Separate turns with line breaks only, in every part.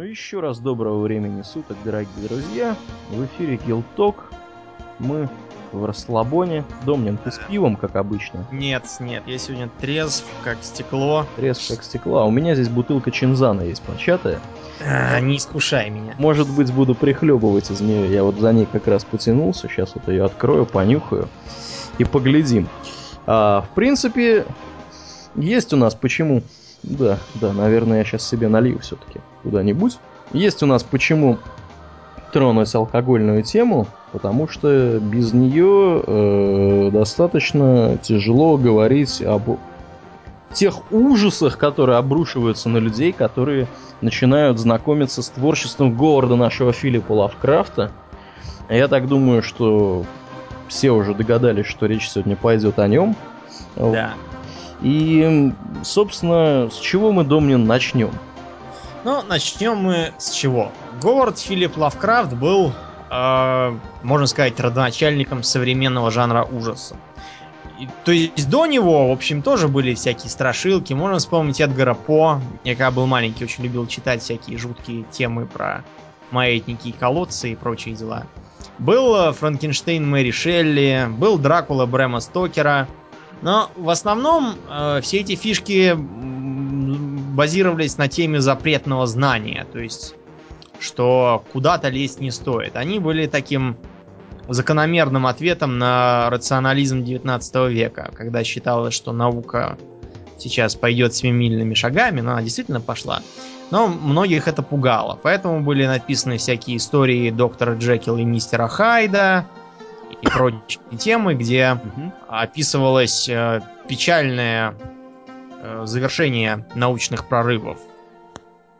Еще раз доброго времени суток, дорогие друзья. В эфире Гилток. Мы в расслабоне. Домнин, ты с пивом, как обычно?
Нет, нет, я сегодня трезв, как стекло.
Трезв, как стекло. А у меня здесь бутылка чинзана есть початая.
А, не искушай меня.
Может быть, буду прихлебывать из нее. Я вот за ней как раз потянулся. Сейчас вот ее открою, понюхаю и поглядим. А, в принципе, есть у нас почему... Да, да, наверное, я сейчас себе налью все-таки куда-нибудь. Есть у нас почему тронуть алкогольную тему, потому что без нее э, достаточно тяжело говорить об тех ужасах, которые обрушиваются на людей, которые начинают знакомиться с творчеством Говарда нашего Филиппа Лавкрафта. Я так думаю, что все уже догадались, что речь сегодня пойдет о нем.
Да.
И, собственно, с чего мы, Домнин, начнем?
Ну, начнем мы с чего? Говард Филипп Лавкрафт был, э, можно сказать, родоначальником современного жанра ужаса. И, то есть до него, в общем, тоже были всякие страшилки. Можно вспомнить Эдгара По. Я когда был маленький, очень любил читать всякие жуткие темы про маятники и колодцы и прочие дела. Был э, Франкенштейн Мэри Шелли, был Дракула Брэма Стокера. Но в основном э, все эти фишки базировались на теме запретного знания. То есть, что куда-то лезть не стоит. Они были таким закономерным ответом на рационализм 19 века, когда считалось, что наука сейчас пойдет семимильными шагами, но она действительно пошла. Но многих это пугало. Поэтому были написаны всякие истории доктора Джекила и мистера Хайда и прочие темы, где описывалось э, печальное э, завершение научных прорывов.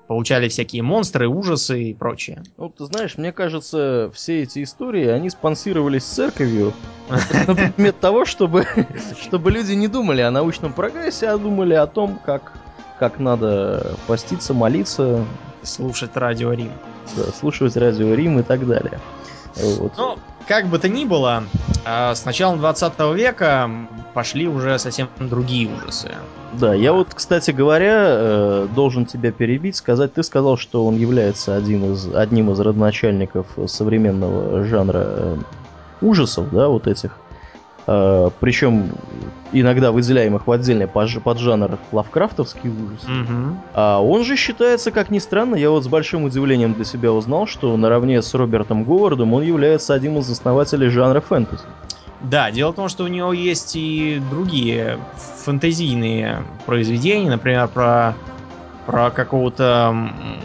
Получали всякие монстры, ужасы и прочее.
Вот, ты знаешь, мне кажется, все эти истории, они спонсировались церковью на предмет того, чтобы, чтобы люди не думали о научном прогрессе, а думали о том, как, как надо поститься, молиться.
Слушать радио Рим.
Да, слушать радио Рим и так далее.
Вот. Ну, как бы то ни было, а, с началом 20 века пошли уже совсем другие ужасы.
Да, я вот, кстати говоря, э, должен тебя перебить, сказать, ты сказал, что он является один из, одним из родоначальников современного жанра э, ужасов, да, вот этих. Э, Причем иногда выделяемых в отдельный поджанр лавкрафтовский ужас.
Угу.
А он же считается, как ни странно, я вот с большим удивлением для себя узнал, что наравне с Робертом Говардом он является одним из основателей жанра фэнтези.
Да, дело в том, что у него есть и другие фэнтезийные произведения, например, про, про какого-то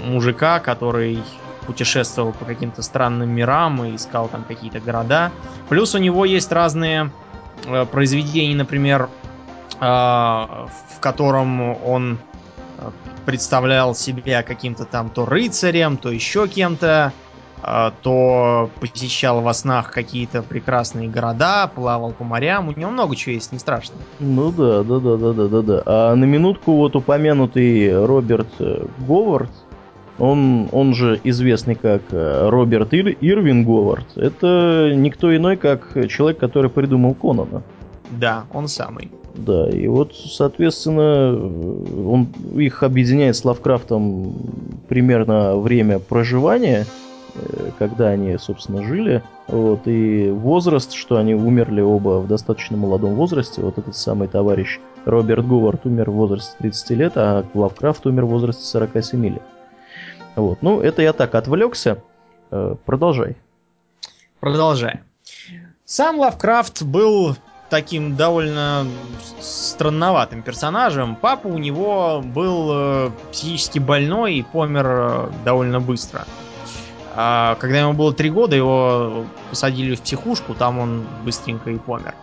мужика, который путешествовал по каким-то странным мирам и искал там какие-то города. Плюс у него есть разные э, произведения, например, э, в котором он э, представлял себя каким-то там то рыцарем, то еще кем-то, то посещал во снах какие-то прекрасные города, плавал по морям. У него много чего есть, не страшно.
Ну да, да, да, да, да, да, да. А на минутку вот упомянутый Роберт Говард, он, он же известный как э, Роберт Ир, Ирвин Говард, это никто иной, как человек, который придумал Конана.
Да, он самый.
Да, и вот, соответственно, он их объединяет с Лавкрафтом примерно время проживания, э, когда они, собственно, жили. Вот, и возраст, что они умерли оба в достаточно молодом возрасте. Вот этот самый товарищ Роберт Говард умер в возрасте 30 лет, а Лавкрафт умер в возрасте 47 лет. Вот. Ну, это я так отвлекся. Э, продолжай.
Продолжаем. Сам Лавкрафт был таким довольно странноватым персонажем. Папа у него был э, психически больной и помер э, довольно быстро. А когда ему было три года, его посадили в психушку, там он быстренько и помер.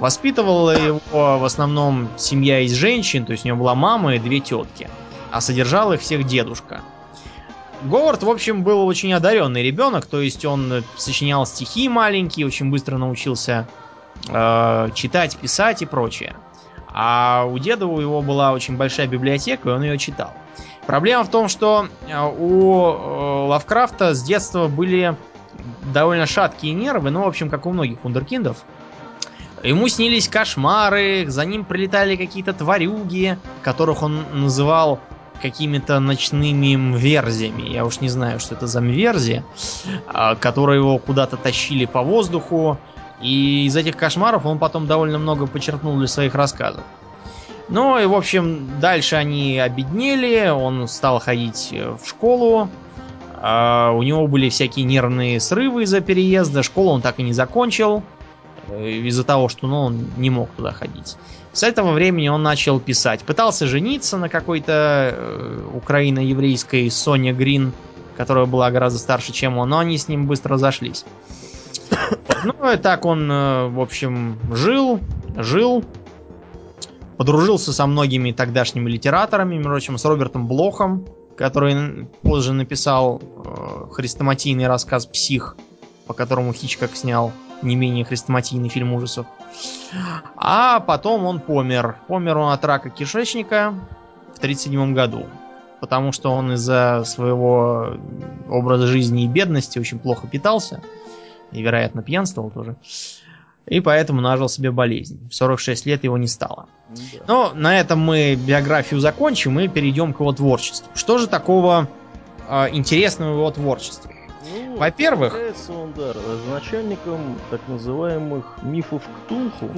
Воспитывала его в основном семья из женщин, то есть у него была мама и две тетки, а содержал их всех дедушка. Говард, в общем, был очень одаренный ребенок, то есть он сочинял стихи маленькие, очень быстро научился э, читать, писать и прочее. А у деда у его была очень большая библиотека, и он ее читал. Проблема в том, что у э, Лавкрафта с детства были довольно шаткие нервы, ну, в общем, как у многих вундеркиндов. Ему снились кошмары, за ним прилетали какие-то тварюги, которых он называл какими-то ночными мверзями. Я уж не знаю, что это за мверзи, а, которые его куда-то тащили по воздуху. И из этих кошмаров он потом довольно много почерпнул для своих рассказов. Ну и, в общем, дальше они обеднели, он стал ходить в школу, а, у него были всякие нервные срывы из-за переезда, школу он так и не закончил, из-за того, что ну, он не мог туда ходить. С этого времени он начал писать. Пытался жениться на какой-то э, украино-еврейской Соне Грин, которая была гораздо старше, чем он, но они с ним быстро разошлись. Ну, и так он, э, в общем, жил, жил, подружился со многими тогдашними литераторами, между прочим, с Робертом Блохом, который позже написал э, хрестоматийный рассказ «Псих», по которому Хичкок снял не менее хрестоматийный фильм ужасов. А потом он помер. Помер он от рака кишечника в 1937 году. Потому что он из-за своего образа жизни и бедности очень плохо питался. И, вероятно, пьянствовал тоже. И поэтому нажил себе болезнь. В 46 лет его не стало. Да. Но на этом мы биографию закончим и перейдем к его творчеству. Что же такого э, интересного в его творчестве?
Ну,
Во-первых...
он, да, начальником так называемых мифов Ктулху.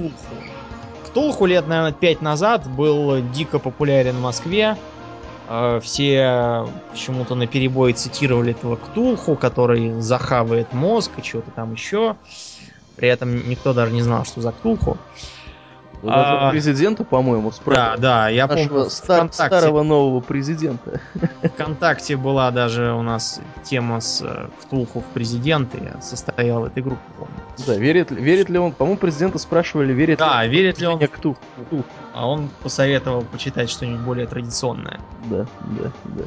Ктулху лет, наверное, пять назад был дико популярен в Москве. Э, Все почему-то на перебой цитировали этого Ктулху, который захавает мозг и что-то там еще. При этом никто даже не знал, что за Ктулху.
Ну, даже
А,
президента, по-моему,
Да,
спрашивали.
да, я
Нашего
помню,
стар- старого нового президента.
ВКонтакте была даже у нас тема с э, Ктулху в президенты. Я состоял в этой группе, помню.
Да, верит, верит ли он, по-моему, президента спрашивали, верит
Да,
ли
верит ли он,
в Ктулху.
а он посоветовал почитать что-нибудь более традиционное.
Да, да, да.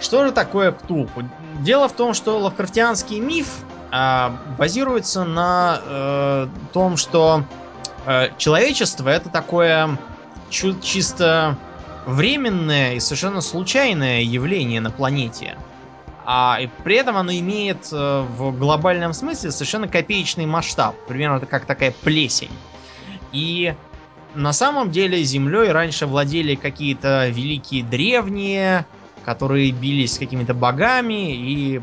Что же такое Ктулху? Дело в том, что лавкрафтианский миф а, базируется на э, том, что э, человечество это такое чисто временное и совершенно случайное явление на планете. А и при этом оно имеет э, в глобальном смысле совершенно копеечный масштаб. Примерно это как такая плесень. И на самом деле Землей раньше владели какие-то великие древние, которые бились с какими-то богами и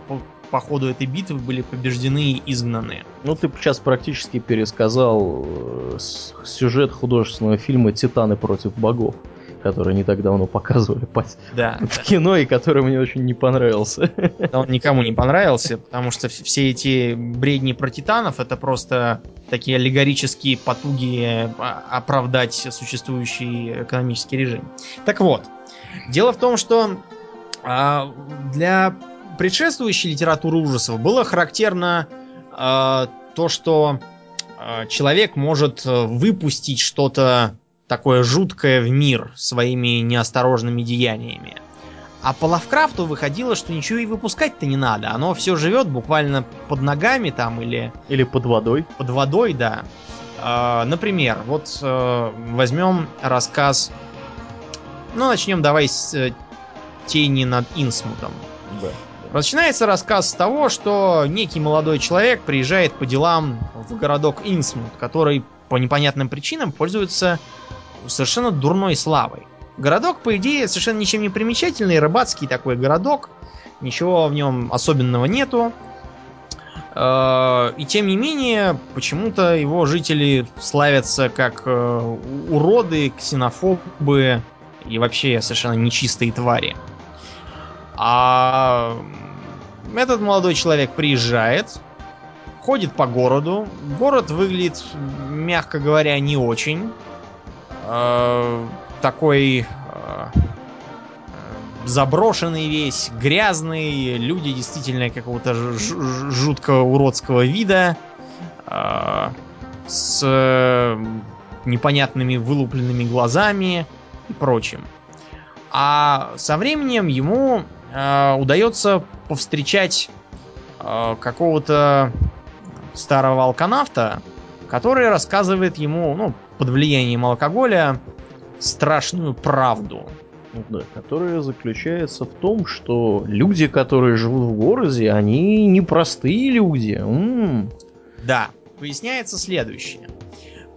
по, ходу этой битвы были побеждены и изгнаны.
Ну, ты сейчас практически пересказал э, сюжет художественного фильма «Титаны против богов», который не так давно показывали по-
Да,
в кино и который мне очень не понравился.
да, он никому не понравился, потому что все эти бредни про титанов это просто такие аллегорические потуги а, оправдать существующий экономический режим. Так вот, дело в том, что а, для предшествующей литературы ужасов было характерно а, то, что а, человек может э, выпустить что-то такое жуткое в мир своими неосторожными деяниями. А по Лавкрафту выходило, что ничего и выпускать-то не надо. Оно все живет буквально под ногами там или
Или под водой.
под водой, да. А, например, вот э, возьмем рассказ. Ну, начнем давай с э, тени над Инсмутом.
Да.
Начинается рассказ с того, что некий молодой человек приезжает по делам в городок Инсмут, который по непонятным причинам пользуется совершенно дурной славой. Городок, по идее, совершенно ничем не примечательный, рыбацкий такой городок, ничего в нем особенного нету. Э, И тем не менее, почему-то его жители славятся как э, уроды, ксенофобы и вообще совершенно нечистые твари. А этот молодой человек приезжает, ходит по городу. Город выглядит, мягко говоря, не очень. Э, Такой э, заброшенный весь, грязный, люди действительно какого-то жуткого уродского вида, э, с непонятными вылупленными глазами и прочим. А со временем ему э, удается повстречать э, какого-то старого алканавта, который рассказывает ему, ну, под влиянием алкоголя, страшную правду.
Ну Да, которая заключается в том, что люди, которые живут в городе, они непростые люди. М,
Да, выясняется следующее.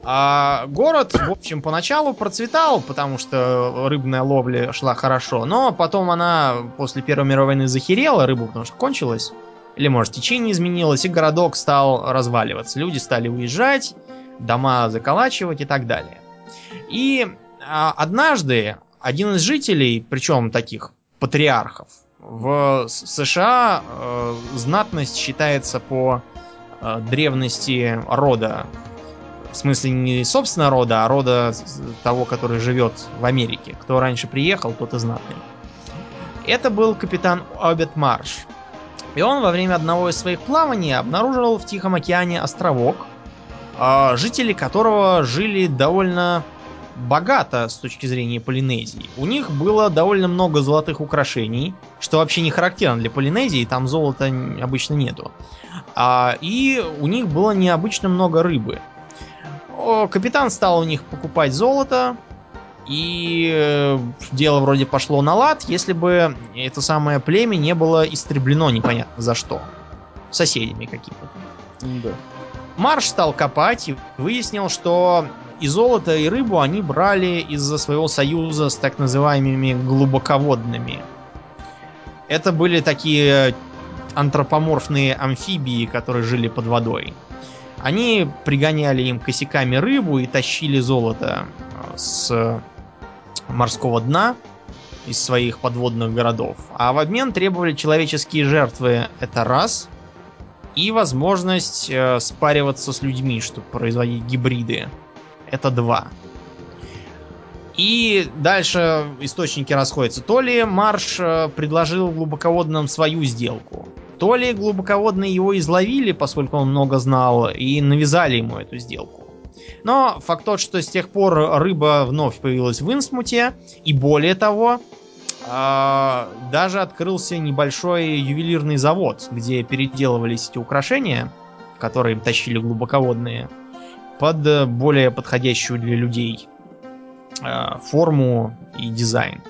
А город, в общем, поначалу процветал, потому что рыбная ловля шла хорошо, но потом она после Первой мировой войны захерела, рыбу потому что кончилась, или, может, течение изменилось, и городок стал разваливаться. Люди стали уезжать, дома заколачивать и так далее. И а, однажды один из жителей, причем таких патриархов, в США э, знатность считается по э, древности рода. В смысле не собственно рода, а рода того, который живет в Америке. Кто раньше приехал, тот и знатный. Это был капитан Обет Марш. И он во время одного из своих плаваний обнаружил в Тихом океане островок, э, жители которого жили довольно богато с точки зрения Полинезии. У них было довольно много золотых украшений, что вообще не характерно для Полинезии, там золота обычно нету. А, и у них было необычно много рыбы. О, капитан стал у них покупать золото, и э, дело вроде пошло на лад, если бы это самое племя не было истреблено непонятно за что. Соседями какими-то. Да. Марш стал копать и выяснил, что и золото, и рыбу они брали из-за своего союза с так называемыми глубоководными. Это были такие антропоморфные амфибии, которые жили под водой. Они пригоняли им косяками рыбу и тащили золото э, с морского дна из своих подводных городов. А в обмен требовали человеческие жертвы, это раз, и возможность э, спариваться с людьми, чтобы производить гибриды это 2. И дальше источники расходятся. То ли Марш э, предложил глубоководным свою сделку, то ли глубоководные его изловили, поскольку он много знал, и навязали ему эту сделку. Но факт тот, что с тех пор рыба вновь появилась в Инсмуте, и более того, э, даже открылся небольшой ювелирный завод, где переделывались эти украшения, которые тащили глубоководные под более подходящую для людей э, форму и дизайн.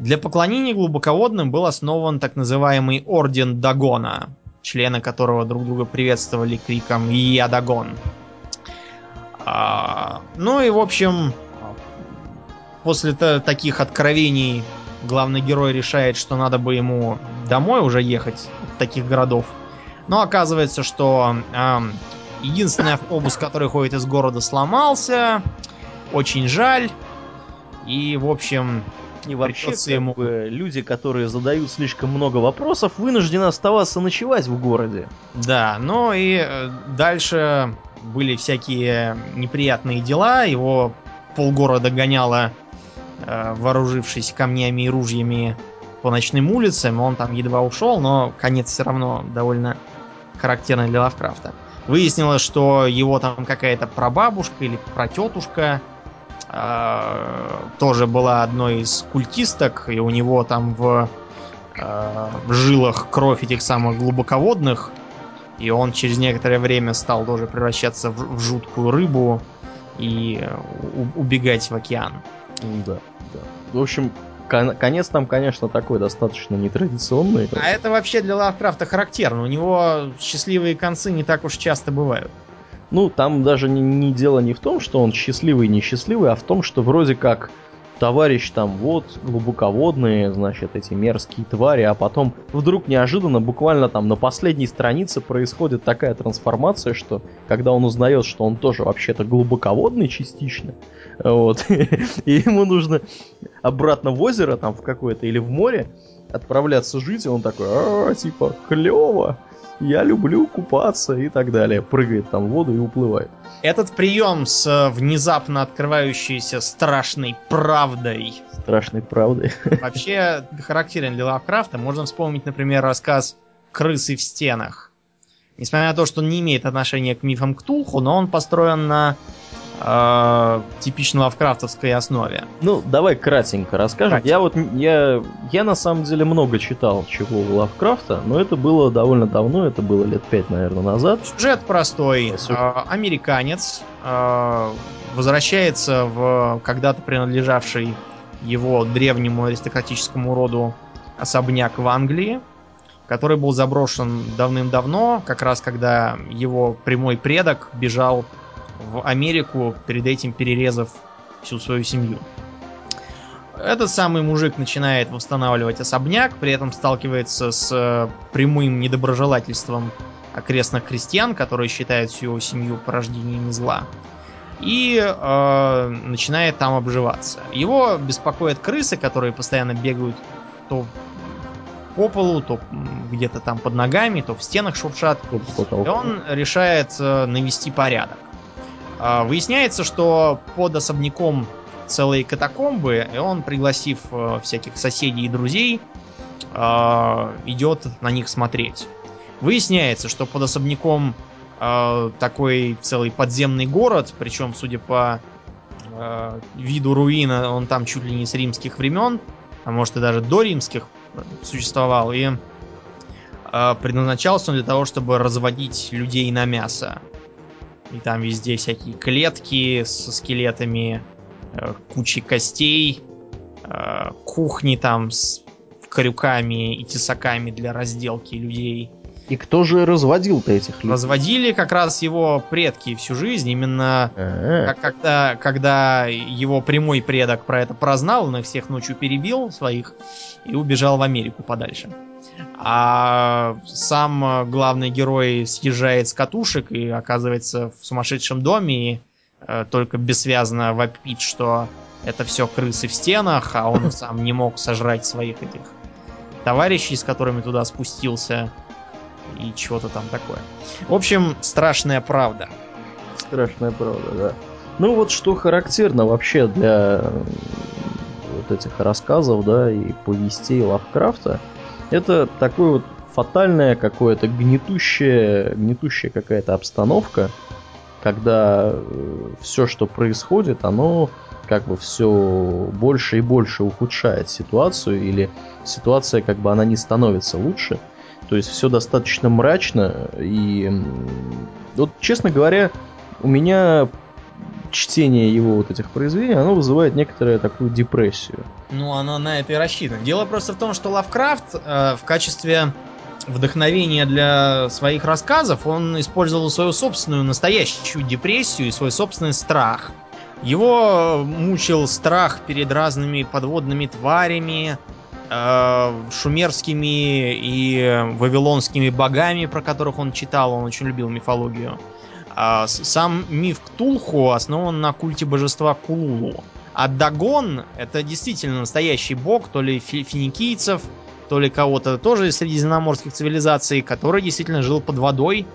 Для поклонения глубоководным был основан так называемый Орден Дагона, члены которого друг друга приветствовали криком «Я Дагон». А, ну и, в общем, после таких откровений главный герой решает, что надо бы ему домой уже ехать от таких городов. Но оказывается, что э, Единственный автобус, который ходит из города, сломался. Очень жаль. И, в общем,
и вообще, ему... бы, люди, которые задают слишком много вопросов, вынуждены оставаться ночевать в городе.
Да, ну и э, дальше были всякие неприятные дела. Его полгорода гоняло, э, вооружившись камнями и ружьями по ночным улицам. Он там едва ушел, но конец все равно довольно характерный для Лавкрафта. Выяснилось, что его там какая-то прабабушка или протетушка тоже была одной из культисток, и у него там в, в жилах кровь этих самых глубоководных, и он через некоторое время стал тоже превращаться в, в жуткую рыбу и у, убегать в океан.
Да, да. В общем, конец там, конечно, такой достаточно нетрадиционный.
А это вообще для Лавкрафта характерно. У него счастливые концы не так уж часто бывают.
Ну, там даже не, не дело не в том, что он счастливый и несчастливый, а в том, что вроде как товарищ там вот глубоководные, значит, эти мерзкие твари, а потом вдруг неожиданно, буквально там на последней странице происходит такая трансформация, что когда он узнает, что он тоже вообще-то глубоководный частично, вот, и ему нужно обратно в озеро там в какое-то или в море отправляться жить, и он такой, а, типа, клево, я люблю купаться и так далее. Прыгает там в воду и уплывает.
Этот прием с э, внезапно открывающейся страшной правдой.
Страшной правдой.
Вообще характерен для Лавкрафта. Можно вспомнить, например, рассказ «Крысы в стенах». Несмотря на то, что он не имеет отношения к мифам Ктулху, но он построен на э, типично лавкрафтовской основе.
Ну, давай кратенько расскажем. Кратенько. Я вот, я, я на самом деле много читал чего у Лавкрафта, но это было довольно давно, это было лет пять, наверное, назад.
Сюжет простой. Э, американец э, возвращается в когда-то принадлежавший его древнему аристократическому роду особняк в Англии, который был заброшен давным-давно, как раз когда его прямой предок бежал в Америку, перед этим перерезав всю свою семью. Этот самый мужик начинает восстанавливать особняк, при этом сталкивается с э, прямым недоброжелательством окрестных крестьян, которые считают всю его семью порождением зла. И э, начинает там обживаться. Его беспокоят крысы, которые постоянно бегают то по полу, то где-то там под ногами, то в стенах шуршат. И он решает э, навести порядок. Э, выясняется, что под особняком целые катакомбы, и он, пригласив э, всяких соседей и друзей, э, идет на них смотреть. Выясняется, что под особняком э, такой целый подземный город, причем, судя по э, виду руина, он там чуть ли не с римских времен, а может и даже до римских существовал, и э, предназначался он для того, чтобы разводить людей на мясо. И там везде всякие клетки со скелетами, Э, кучей костей, э, кухни там с крюками и тесаками для разделки людей.
И кто же разводил-то этих людей?
Разводили как раз его предки всю жизнь. Именно как, когда, когда его прямой предок про это прознал, он их всех ночью перебил своих и убежал в Америку подальше. А сам главный герой съезжает с катушек и оказывается в сумасшедшем доме и Э, только бессвязно вопит, что это все крысы в стенах, а он сам не мог сожрать своих этих товарищей, с которыми туда спустился, и чего-то там такое. В общем, страшная правда.
Страшная правда, да. Ну вот что характерно вообще для вот этих рассказов, да, и повестей Лавкрафта, это такое вот фатальное какое-то гнетущее, гнетущая какая-то обстановка, когда э, все, что происходит, оно как бы все больше и больше ухудшает ситуацию, или ситуация как бы она не становится лучше. То есть все достаточно мрачно, и вот, честно говоря, у меня чтение его вот этих произведений, оно вызывает некоторую такую депрессию.
Ну, оно на это и рассчитано. Дело просто в том, что Лавкрафт э, в качестве вдохновение для своих рассказов, он использовал свою собственную настоящую депрессию и свой собственный страх. Его мучил страх перед разными подводными тварями, э, шумерскими и вавилонскими богами, про которых он читал, он очень любил мифологию. А сам миф Ктулху основан на культе божества Кулулу. А Дагон это действительно настоящий бог, то ли финикийцев, то ли кого-то тоже из средиземноморских цивилизаций, который действительно жил под водой,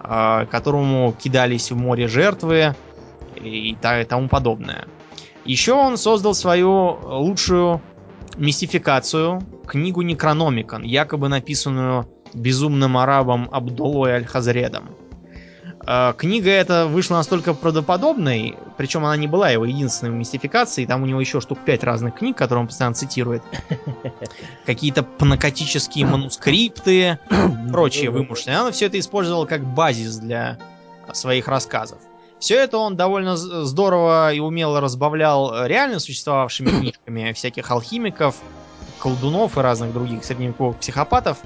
а, которому кидались в море жертвы и тому подобное. Еще он создал свою лучшую мистификацию, книгу Некрономикон, якобы написанную безумным арабом Абдулой Аль-Хазредом. А, книга эта вышла настолько правдоподобной, причем она не была его единственной мистификацией, там у него еще штук пять разных книг, которые он постоянно цитирует. Какие-то панокотические манускрипты, прочие вымышленные. Он все это использовал как базис для своих рассказов. Все это он довольно здорово и умело разбавлял реально существовавшими книжками всяких алхимиков, колдунов и разных других средневековых психопатов.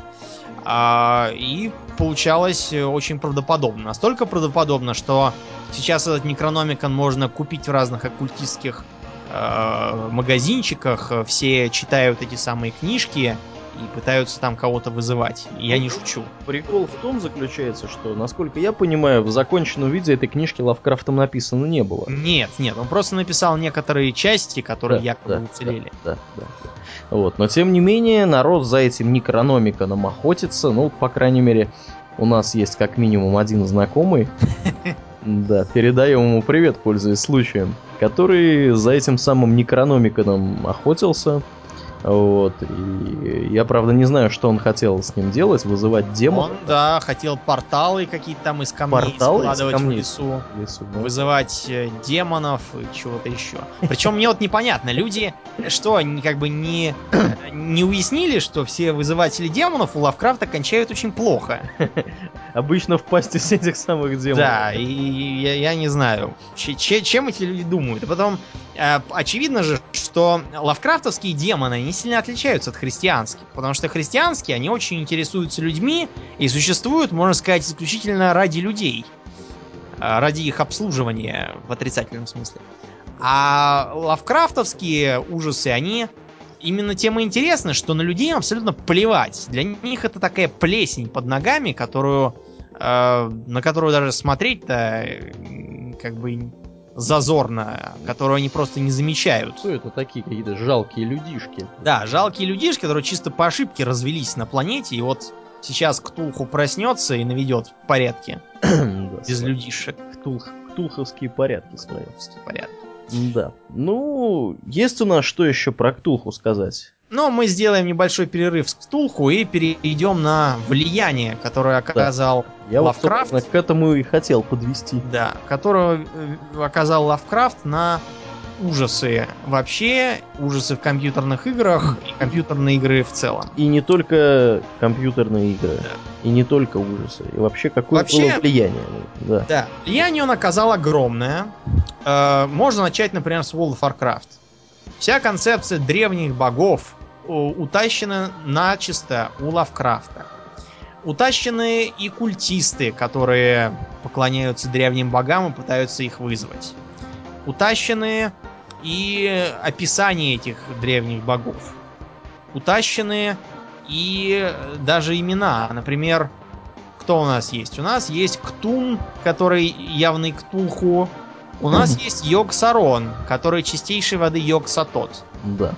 А, и получалось очень правдоподобно. Настолько правдоподобно, что сейчас этот Некрономикон можно купить в разных оккультистских э, магазинчиках. Все читают эти самые книжки и пытаются там кого-то вызывать. Я не шучу.
Прикол в том заключается, что, насколько я понимаю, в законченном виде этой книжки Лавкрафтом написано не было.
Нет, нет, он просто написал некоторые части, которые да, якобы да, уцелели.
Да, да, да. Вот. Но тем не менее, народ за этим Некрономиконом охотится. Ну, по крайней мере, у нас есть как минимум один знакомый. Да, передаем ему привет, пользуясь случаем. Который за этим самым Некрономиконом охотился. Вот. И я, правда, не знаю, что он хотел с ним делать, вызывать демонов.
Он, да, хотел порталы какие-то там из камней порталы складывать из камней. в лесу. В лесу да. Вызывать э, демонов и чего-то еще. Причем мне вот непонятно, люди что, они как бы не, не уяснили, что все вызыватели демонов у Лавкрафта кончают очень плохо.
Обычно в пасти с этих самых демонов.
Да, и я, я не знаю, чем эти люди думают. И потом, э, очевидно же, что лавкрафтовские демоны не сильно отличаются от христианских, потому что христианские, они очень интересуются людьми и существуют, можно сказать, исключительно ради людей. а, ради их обслуживания в отрицательном смысле. А лавкрафтовские ужасы, они именно тем и интересны, что на людей абсолютно плевать. Для них это такая плесень под ногами, которую, э, на которую даже смотреть-то как бы зазорно, которую они просто не замечают.
Что это такие какие-то жалкие людишки?
Да, жалкие людишки, которые чисто по ошибке развелись на планете, и вот сейчас Ктулху проснется и наведет порядки. Без людишек.
Ктулх, ктулховские порядки ставят.
Порядки.
Да. Ну, есть у нас что еще про Ктулху сказать?
Но мы сделаем небольшой перерыв с Ктулху и перейдем на влияние, которое оказал
да. Я
Лавкрафт.
Вот, к этому и хотел подвести.
Да, которое э, оказал Лавкрафт на ужасы вообще, ужасы в компьютерных играх и компьютерные игры в целом.
И не только компьютерные игры, да. и не только ужасы, и вообще какое вообще, было влияние.
Да. да, влияние он оказал огромное. Э, можно начать, например, с World of Warcraft. Вся концепция древних богов утащена начисто у Лавкрафта. Утащены и культисты, которые поклоняются древним богам и пытаются их вызвать. Утащены и описание этих древних богов. Утащены и даже имена. Например, кто у нас есть? У нас есть Ктун, который явный Ктулху. У нас есть Йог Сарон, который чистейшей воды Йог Сатот.
Да.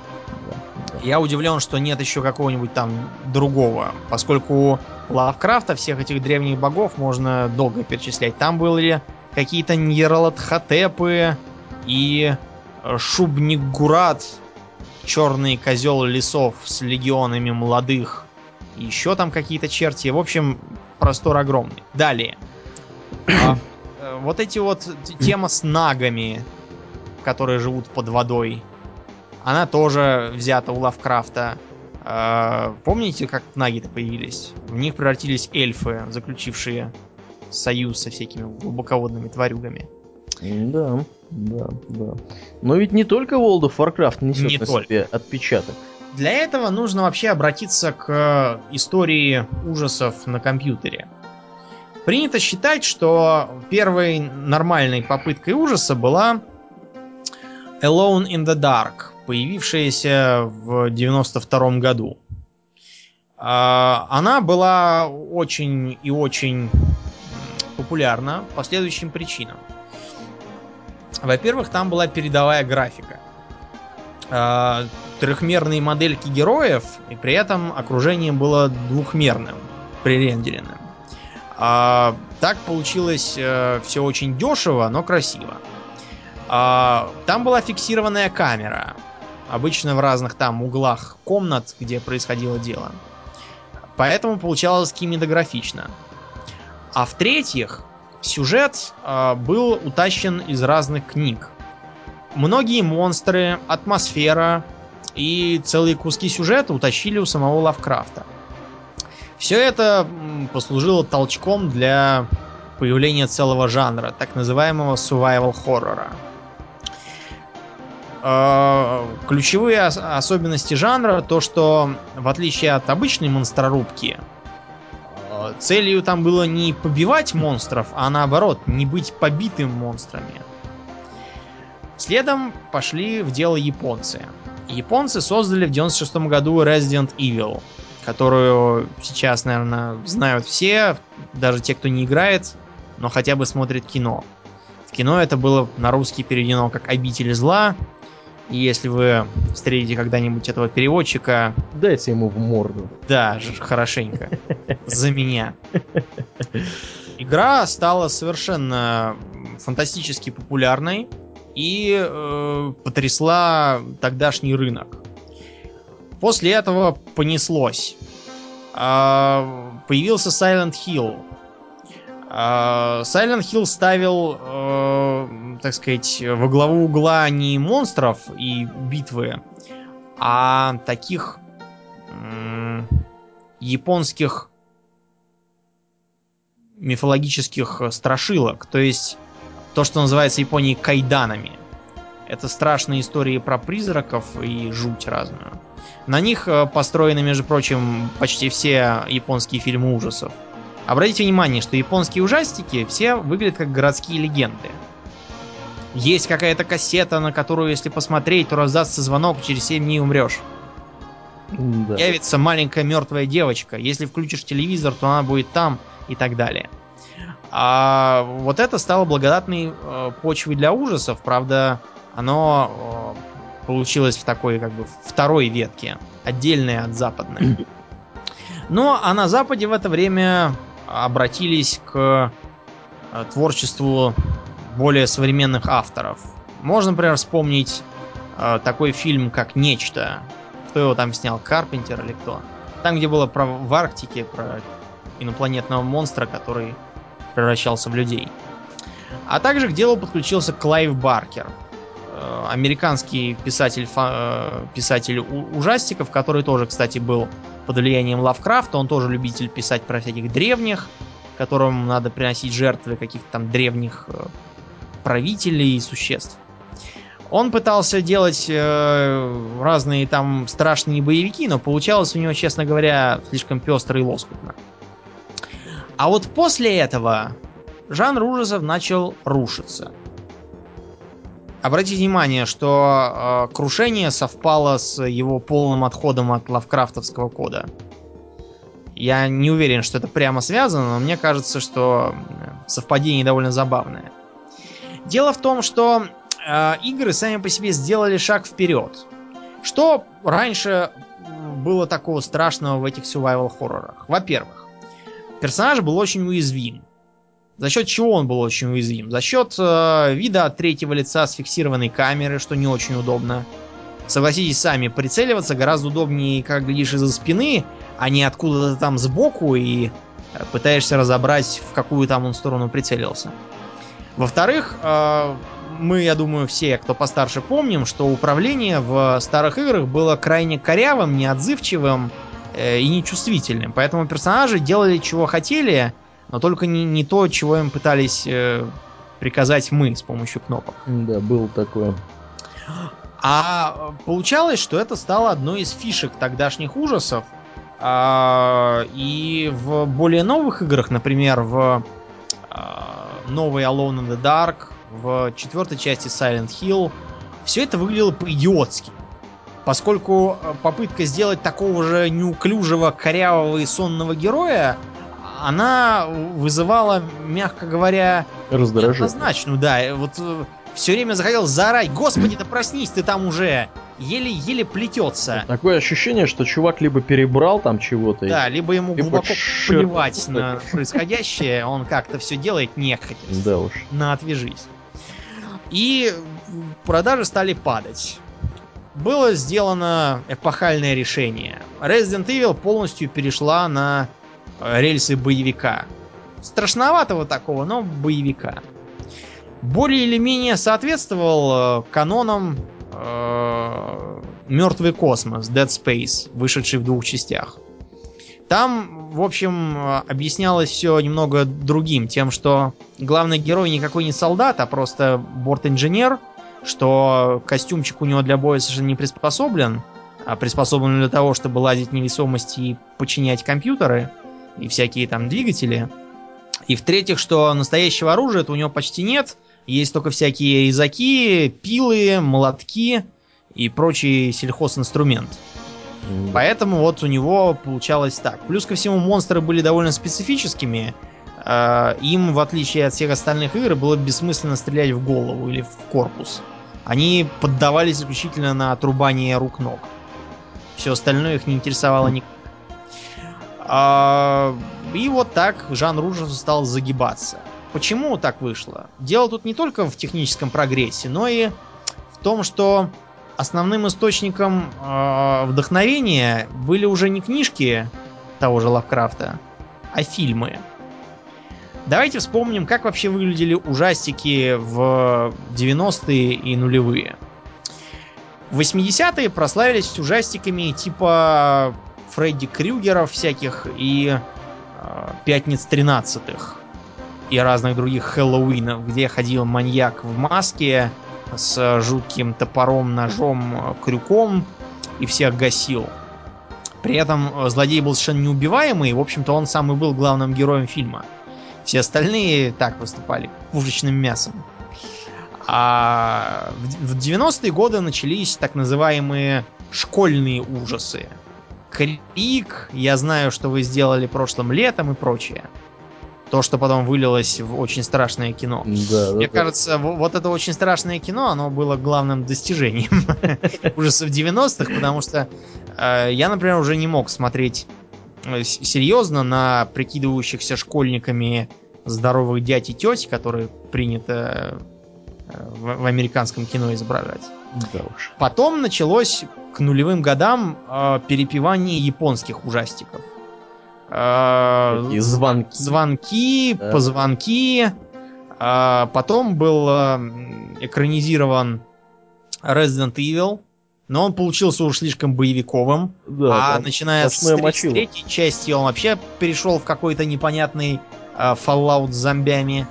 Я удивлен, что нет еще какого-нибудь там другого, поскольку у Лавкрафта всех этих древних богов можно долго перечислять. Там были какие-то Ньерлатхотепы и э, Шубнигурат, черный козел лесов с легионами молодых. Еще там какие-то черти. В общем, простор огромный. Далее. А, э, вот эти вот тема с нагами, которые живут под водой. Она тоже взята у Лавкрафта. Э, помните, как наги-то появились? В них превратились эльфы, заключившие союз со всякими глубоководными тварюгами.
Да, да, да. Но ведь не только World of Warcraft несет не на только. себе отпечаток.
Для этого нужно вообще обратиться к истории ужасов на компьютере. Принято считать, что первой нормальной попыткой ужаса была Alone in the Dark, появившаяся в 92 году. А, она была очень и очень популярна по следующим причинам. Во-первых, там была передовая графика. А, трехмерные модельки героев, и при этом окружение было двухмерным, пререндеренным. А, так получилось э, все очень дешево, но красиво. А, там была фиксированная камера, обычно в разных там углах комнат, где происходило дело. Поэтому получалось кинематографично. А в-третьих, сюжет э, был утащен из разных книг. Многие монстры, атмосфера и целые куски сюжета утащили у самого Лавкрафта. Все это послужило толчком для появления целого жанра, так называемого survival хоррора. Ключевые особенности жанра то, что в отличие от обычной монстрорубки, э, целью там было не побивать монстров, а наоборот, не быть побитым монстрами. Следом пошли в дело японцы. Японцы создали в 96 году Resident Evil, которую сейчас, наверное, знают все, даже те, кто не играет, но хотя бы смотрит кино. В кино это было на русский переведено как «Обитель зла», и если вы встретите когда-нибудь этого переводчика...
Дайте ему в морду.
Да, хорошенько. За меня. Игра стала совершенно фантастически популярной и э, потрясла тогдашний рынок. После этого понеслось. Э, появился Silent Hill. Э, Silent Hill ставил э, так сказать, во главу угла не монстров и битвы, а таких м- японских мифологических страшилок. То есть то, что называется в Японии кайданами. Это страшные истории про призраков и жуть разную. На них э, построены, между прочим, почти все японские фильмы ужасов. Обратите внимание, что японские ужастики все выглядят как городские легенды. Есть какая-то кассета, на которую, если посмотреть, то раздастся звонок, через 7 дней умрешь.
Да.
Явится маленькая мертвая девочка. Если включишь телевизор, то она будет там и так далее. А вот это стало благодатной э, почвой для ужасов. Правда, оно э, получилось в такой как бы второй ветке, отдельной от западной. Ну, а на Западе в это время обратились к э, творчеству более современных авторов. Можно, например, вспомнить э, такой фильм, как «Нечто». Кто его там снял? Карпентер или кто? Там, где было про в Арктике, про инопланетного монстра, который превращался в людей. А также к делу подключился Клайв Баркер, американский писатель, э, писатель ужастиков, который тоже, кстати, был под влиянием Лавкрафта. Он тоже любитель писать про всяких древних, которым надо приносить жертвы каких-то там древних э, правителей и существ. Он пытался делать э, разные там страшные боевики, но получалось у него, честно говоря, слишком пестро и лоскутно. А вот после этого жанр ужасов начал рушиться. Обратите внимание, что э, крушение совпало с его полным отходом от лавкрафтовского кода. Я не уверен, что это прямо связано, но мне кажется, что э, совпадение довольно забавное. Дело в том, что э, игры сами по себе сделали шаг вперед. Что раньше было такого страшного в этих survival хоррорах? Во-первых, персонаж был очень уязвим. За счет чего он был очень уязвим? За счет э, вида от третьего лица с фиксированной камеры, что не очень удобно. Согласитесь сами, прицеливаться гораздо удобнее, как глядишь из-за спины, а не откуда-то там сбоку и э, пытаешься разобрать, в какую там он сторону прицелился. Во-вторых, э, мы, я думаю, все, кто постарше, помним, что управление в старых играх было крайне корявым, неотзывчивым э, и нечувствительным. Поэтому персонажи делали, чего хотели, но только не, не то, чего им пытались э, приказать мы с помощью кнопок.
Да, было такое.
А получалось, что это стало одной из фишек тогдашних ужасов. А, и в более новых играх, например, в а, новой Alone in the Dark, в четвертой части Silent Hill, все это выглядело по-идиотски. Поскольку э, попытка сделать такого же неуклюжего, корявого и сонного героя, она вызывала, мягко говоря,
Раздражение.
Однозначно, да. э, Вот все время захотел заорать. Господи, да проснись ты там уже. Еле-еле плетется.
Такое ощущение, что чувак либо перебрал там чего-то.
Да, либо ему
Либо
глубоко
черт
плевать на происходящее, он как-то все делает нехотя.
Да уж.
На отвяжись. И продажи стали падать. Было сделано эпохальное решение. Resident Evil полностью перешла на э, рельсы боевика. Страшноватого такого, но боевика. Более или менее соответствовал э, канонам э, Мертвый космос, Dead Space, вышедший в двух частях. Там, в общем, объяснялось все немного другим, тем, что главный герой никакой не солдат, а просто борт-инженер, что костюмчик у него для боя совершенно не приспособлен, а приспособлен для того, чтобы лазить невесомости и подчинять компьютеры и всякие там двигатели. И в-третьих, что настоящего оружия у него почти нет, есть только всякие резаки, пилы, молотки и прочий сельхозинструмент. Поэтому вот у него получалось так. Плюс ко всему, монстры были довольно специфическими. Э, Им, в отличие от всех остальных игр, было бессмысленно стрелять в голову или в корпус. Они поддавались исключительно на отрубание рук-ног. Все остальное их не интересовало никак. А, И вот так жанр ужасов стал загибаться. Почему так вышло? Дело тут не только в техническом прогрессе, но и в том, что основным источником э, вдохновения были уже не книжки того же Лавкрафта, а фильмы. Давайте вспомним, как вообще выглядели ужастики в 90-е и нулевые. В 80-е прославились ужастиками типа Фредди Крюгеров всяких и э, Пятниц 13-х и разных других Хэллоуинов, где ходил маньяк в маске с жутким топором, ножом, э, крюком и всех гасил. При этом э, злодей был совершенно неубиваемый, и, в общем-то, он сам и был главным героем фильма. Все остальные так выступали, пушечным мясом. А в 90-е годы начались так называемые школьные ужасы. Крик, я знаю, что вы сделали прошлым летом и прочее. То, что потом вылилось в очень страшное кино.
Да,
Мне
да,
кажется, в- вот это очень страшное кино, оно было главным достижением ужасов 90-х, потому что э, я, например, уже не мог смотреть э, серьезно на прикидывающихся школьниками здоровых дядь и теть, которые принято в, в американском кино изображать.
да уж.
Потом началось к нулевым годам э, перепевание японских ужастиков. Э,
Такие звонки.
звонки,
Да.
позвонки. А, потом был э, экранизирован Resident Evil, но он получился уж слишком боевиковым.
Да,
а начиная с, с третьей части он вообще перешел в какой-то непонятный э, Fallout с зомбями.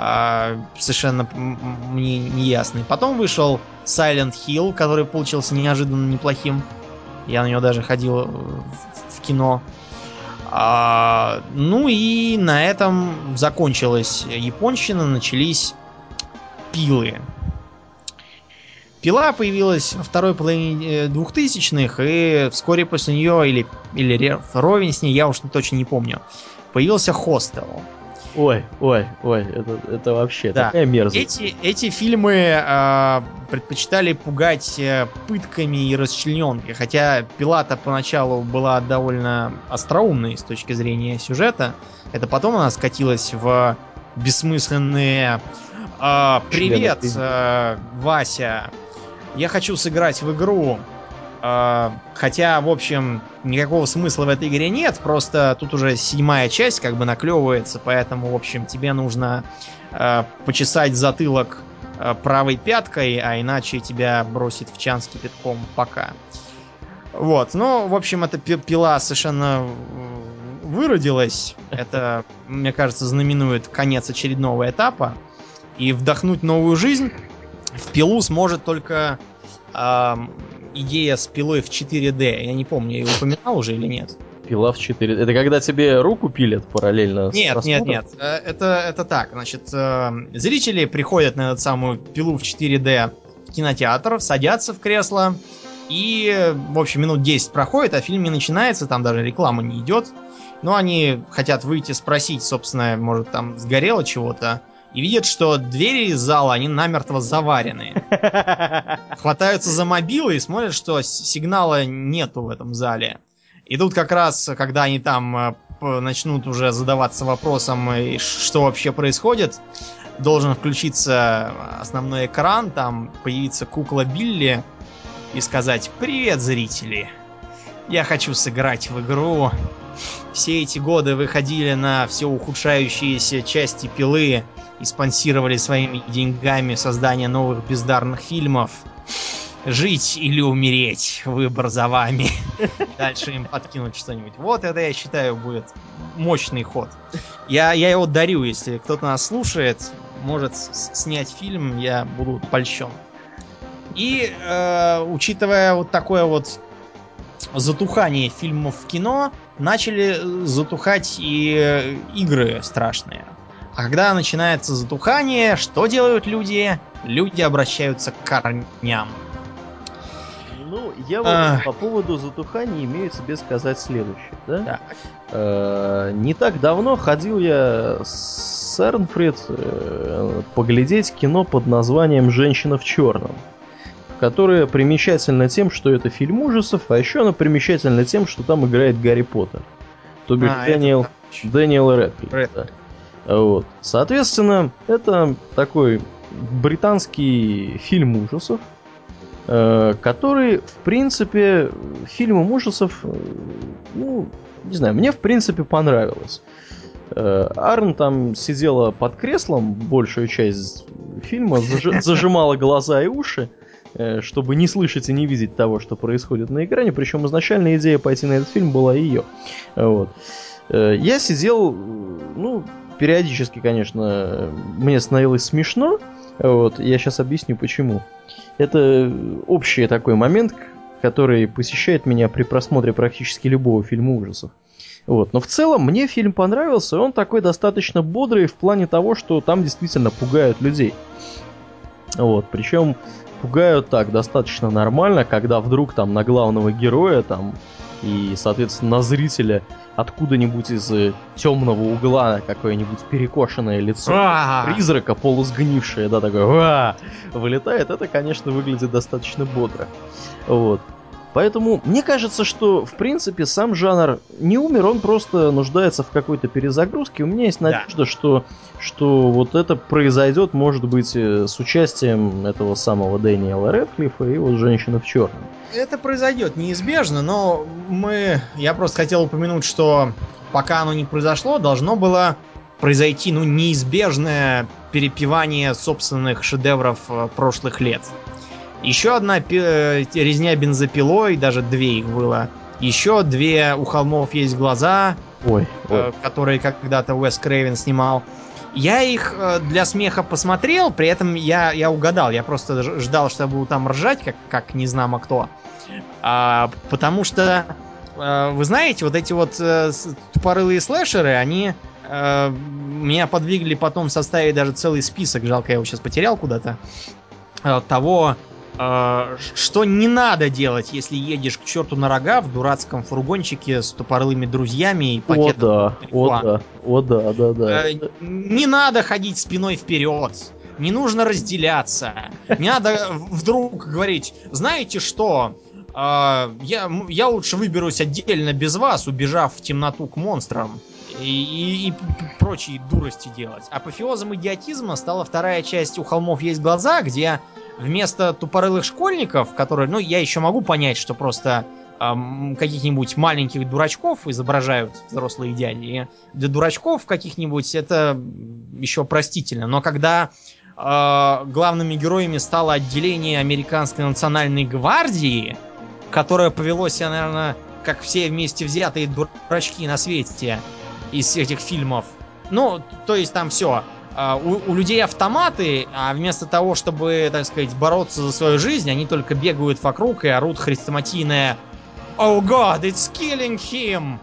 А, совершенно мне неясный. Потом вышел Silent Hill, который получился неожиданно неплохим. Я на него даже ходил э, в, кино. А, ну и на этом закончилась японщина, начались пилы. Пила появилась во второй половине э, двухтысячных, и вскоре после нее, или, или ровень с ней, я уж точно не помню, появился Хостел.
Ой, ой, ой, это, это вообще
Да.
такая мерзость.
Эти, эти фильмы э, предпочитали пугать э, пытками и расчлененкой, хотя Пилата поначалу была довольно остроумной с точки зрения сюжета. Это потом она скатилась в бессмысленные э, «Привет, э, Вася, я хочу сыграть в игру». Э, хотя, в общем, никакого смысла в этой игре нет, просто тут уже седьмая часть как бы наклевывается, поэтому, в общем, тебе нужно э, почесать затылок э, правой пяткой, а иначе тебя бросит в чан с кипятком пока. Вот, ну, в общем, эта пи- пила совершенно выродилась. Это, мне кажется, знаменует конец очередного этапа. И вдохнуть новую жизнь в пилу сможет только ам, идея с пилой в 4D. Я не помню, я ее упоминал уже или нет.
Пила в 4. Это когда тебе руку пилят параллельно с
Нет, нет, нет. Э, Это, это так. Значит, э, зрители приходят на эту самую пилу в 4D в кинотеатр, садятся в кресло, и, в общем, минут 10 проходит, а фильм не начинается, там даже реклама не идет. Но они хотят выйти спросить, собственно, может, там сгорело чего-то, и видят, что двери из зала, они намертво заварены. Хватаются за мобилы и смотрят, что сигнала нету в этом зале. И тут как раз, когда они там э, начнут уже задаваться вопросом, э, что вообще происходит, должен включиться основной экран, там появится кукла Билли и сказать «Привет, зрители! Я хочу сыграть в игру. Все эти годы вы ходили на все ухудшающиеся части пилы и спонсировали своими деньгами создание новых бездарных фильмов. Жить или умереть, выбор за вами. Дальше им подкинуть что-нибудь. Вот это, я считаю, будет мощный ход. Я, я его дарю, если кто-то нас слушает, может снять фильм, я буду польщен. И э, учитывая вот такое вот затухание фильмов в кино, начали э, затухать и э, игры страшные. А когда начинается затухание, что делают люди? Люди обращаются к корням.
Ну, я вот
Ах.
по поводу затухания имею тебе сказать следующее, да?
Так.
Э, Не так давно ходил я с Эрнфрид э, поглядеть кино под названием «Женщина в черном», которое примечательно тем, что это фильм ужасов, а еще оно примечательно тем, что там играет Гарри Поттер. То бишь
А, это
Дэниел,
точно.
Дэниел Рэдклифф.
Рэдклифф.
да. Вот. Соответственно, это такой британский фильм ужасов, э, который, в принципе, фильмом ужасов, э, ну, не знаю, мне, в принципе, понравилось. Э, Арн там сидела под креслом большую часть фильма, зажи- зажимала глаза и уши, чтобы не слышать и не видеть того, что происходит на экране. Причем изначальная идея пойти на этот фильм была ее. Вот. Э, Я сидел, э, ну, периодически, конечно, э, мне становилось смешно. Вот, я сейчас объясню почему. Это общий такой момент, который посещает меня при просмотре практически любого фильма ужасов. Вот. Но в целом мне фильм понравился, он такой достаточно бодрый в плане того, что там действительно пугают людей. Вот. Причем пугают так достаточно нормально, когда вдруг там на главного героя там и, соответственно, на зрителя откуда-нибудь из э, темного угла какое-нибудь перекошенное лицо призрака, полусгнившее, да, такое вылетает, это, конечно, выглядит достаточно бодро. Вот. Поэтому мне кажется, что в принципе сам жанр не умер, он просто нуждается в какой-то перезагрузке. У меня есть надежда, да. что, что вот это произойдет, может быть, э, с участием этого самого Дэниела Редклиффа и вот женщины в черном.
Это произойдет неизбежно, но мы. Я просто хотел упомянуть, что пока оно не произошло, должно было произойти ну, неизбежное перепевание собственных шедевров э, прошлых лет. Еще одна э, резня бензопилой, даже две их было. Еще две у холмов есть глаза,
ой,
э, ой. которые когда-то Уэс Крейвен снимал. Я их э, для смеха посмотрел, при этом я, я угадал. Я просто ждал, что я буду там ржать, как, как не знамо кто. А, потому что, вы знаете, вот эти вот тупорылые слэшеры, они меня подвигли потом составить даже целый список, жалко, я его сейчас потерял куда-то, того, что не надо делать, если едешь к черту на рога в дурацком фургончике с тупорылыми друзьями и
пакетом. О да, о да, о да, да, да.
Э, не надо ходить спиной вперед. Не нужно разделяться. Не надо вдруг говорить, знаете что, а, я, я лучше выберусь отдельно без вас, убежав в темноту к монстрам. И, и, прочие дурости делать. Апофеозом идиотизма стала вторая часть «У холмов есть глаза», где вместо тупорылых школьников, которые, ну, я еще могу понять, что просто эм, каких-нибудь маленьких дурачков изображают взрослые дяди. Для дурачков каких-нибудь это еще простительно. Но когда э, главными героями стало отделение Американской национальной гвардии, которое повело себя, наверное, как все вместе взятые дурачки на свете из этих фильмов. Ну, то есть там все а, у, у людей автоматы, а вместо того, чтобы, так сказать, бороться за свою жизнь, они только бегают вокруг и орут хрестоматийное Oh God, it's killing him!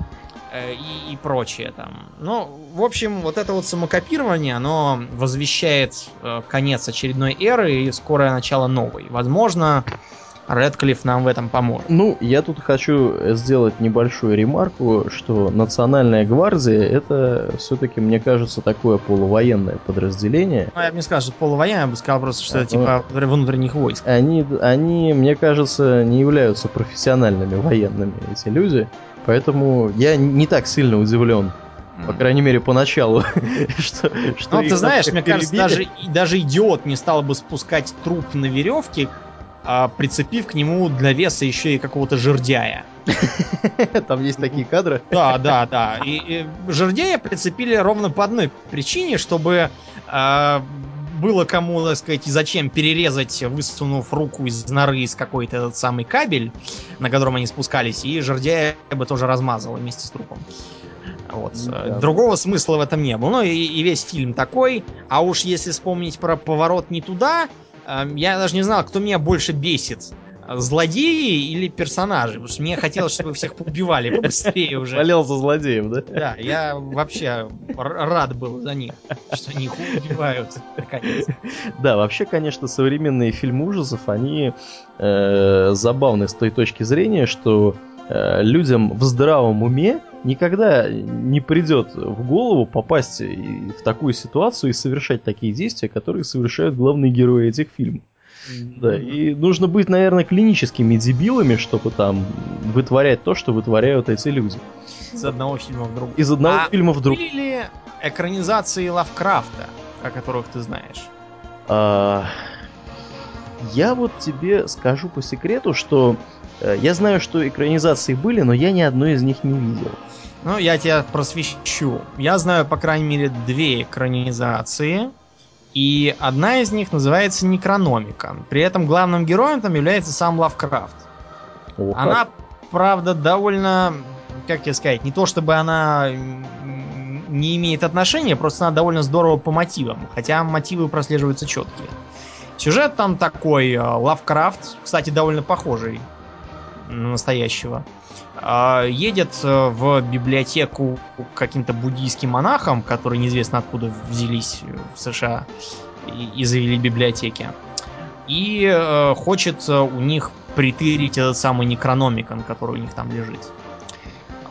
Э, и, и прочее там. Ну, в общем, вот это вот самокопирование, оно возвещает э, конец очередной эры и скорое начало новой. Возможно, Редклифф нам в этом поможет.
Ну, я тут хочу сделать небольшую ремарку, что Национальная гвардия это все-таки, мне кажется, такое полувоенное подразделение.
Ну, я бы не сказал, что полувоенное, я бы сказал просто, что это типа внутренних войск.
Они, они, мне кажется, не являются профессиональными военными, эти люди. Поэтому я не так сильно удивлен по крайней мере, поначалу.
что, что ну, ты знаешь, мне кажется, даже, даже идиот не стал бы спускать труп на веревке а, прицепив к нему для веса еще и какого-то жердяя.
Там есть такие кадры?
Да, да, да. И, и жердяя прицепили ровно по одной причине, чтобы э, было кому, так сказать, и зачем перерезать, высунув руку из норы из какой-то этот самый кабель, на котором они спускались, и жердяя бы тоже размазал вместе с трупом. Вот. Да. Другого смысла в этом не было. Ну и, и весь фильм такой. А уж если вспомнить про поворот не туда, я даже не знал, кто меня больше бесит. Злодеи или персонажи? Потому что мне хотелось, чтобы всех убивали побыстрее уже.
Болел за злодеев, да?
Да, я вообще рад был за них, что они их убивают, наконец.
Да, вообще, конечно, современные фильмы ужасов, они э, забавны с той точки зрения, что людям в здравом уме никогда не придет в голову попасть в такую ситуацию и совершать такие действия, которые совершают главные герои этих фильмов. Да, и нужно быть, наверное, клиническими дебилами, чтобы там вытворять то, что вытворяют эти люди.
Из одного фильма в другой.
Из одного а фильма в другой.
Или экранизации Лавкрафта, о которых ты знаешь?
А... Я вот тебе скажу по секрету, что э, я знаю, что экранизации были, но я ни одной из них не видел.
Ну, я тебя просвещу. Я знаю, по крайней мере, две экранизации. И одна из них называется Некрономикон. При этом главным героем там является сам Лавкрафт. О, она, правда, довольно, как тебе сказать, не то чтобы она не имеет отношения, просто она довольно здорово по мотивам. Хотя мотивы прослеживаются четкие. Сюжет там такой, э, Лавкрафт, кстати, довольно похожий настоящего, э, едет э, в библиотеку к каким-то буддийским монахам, которые неизвестно откуда взялись в США и, завели библиотеки. И э, хочет у них притырить этот самый некрономикон, который у них там лежит.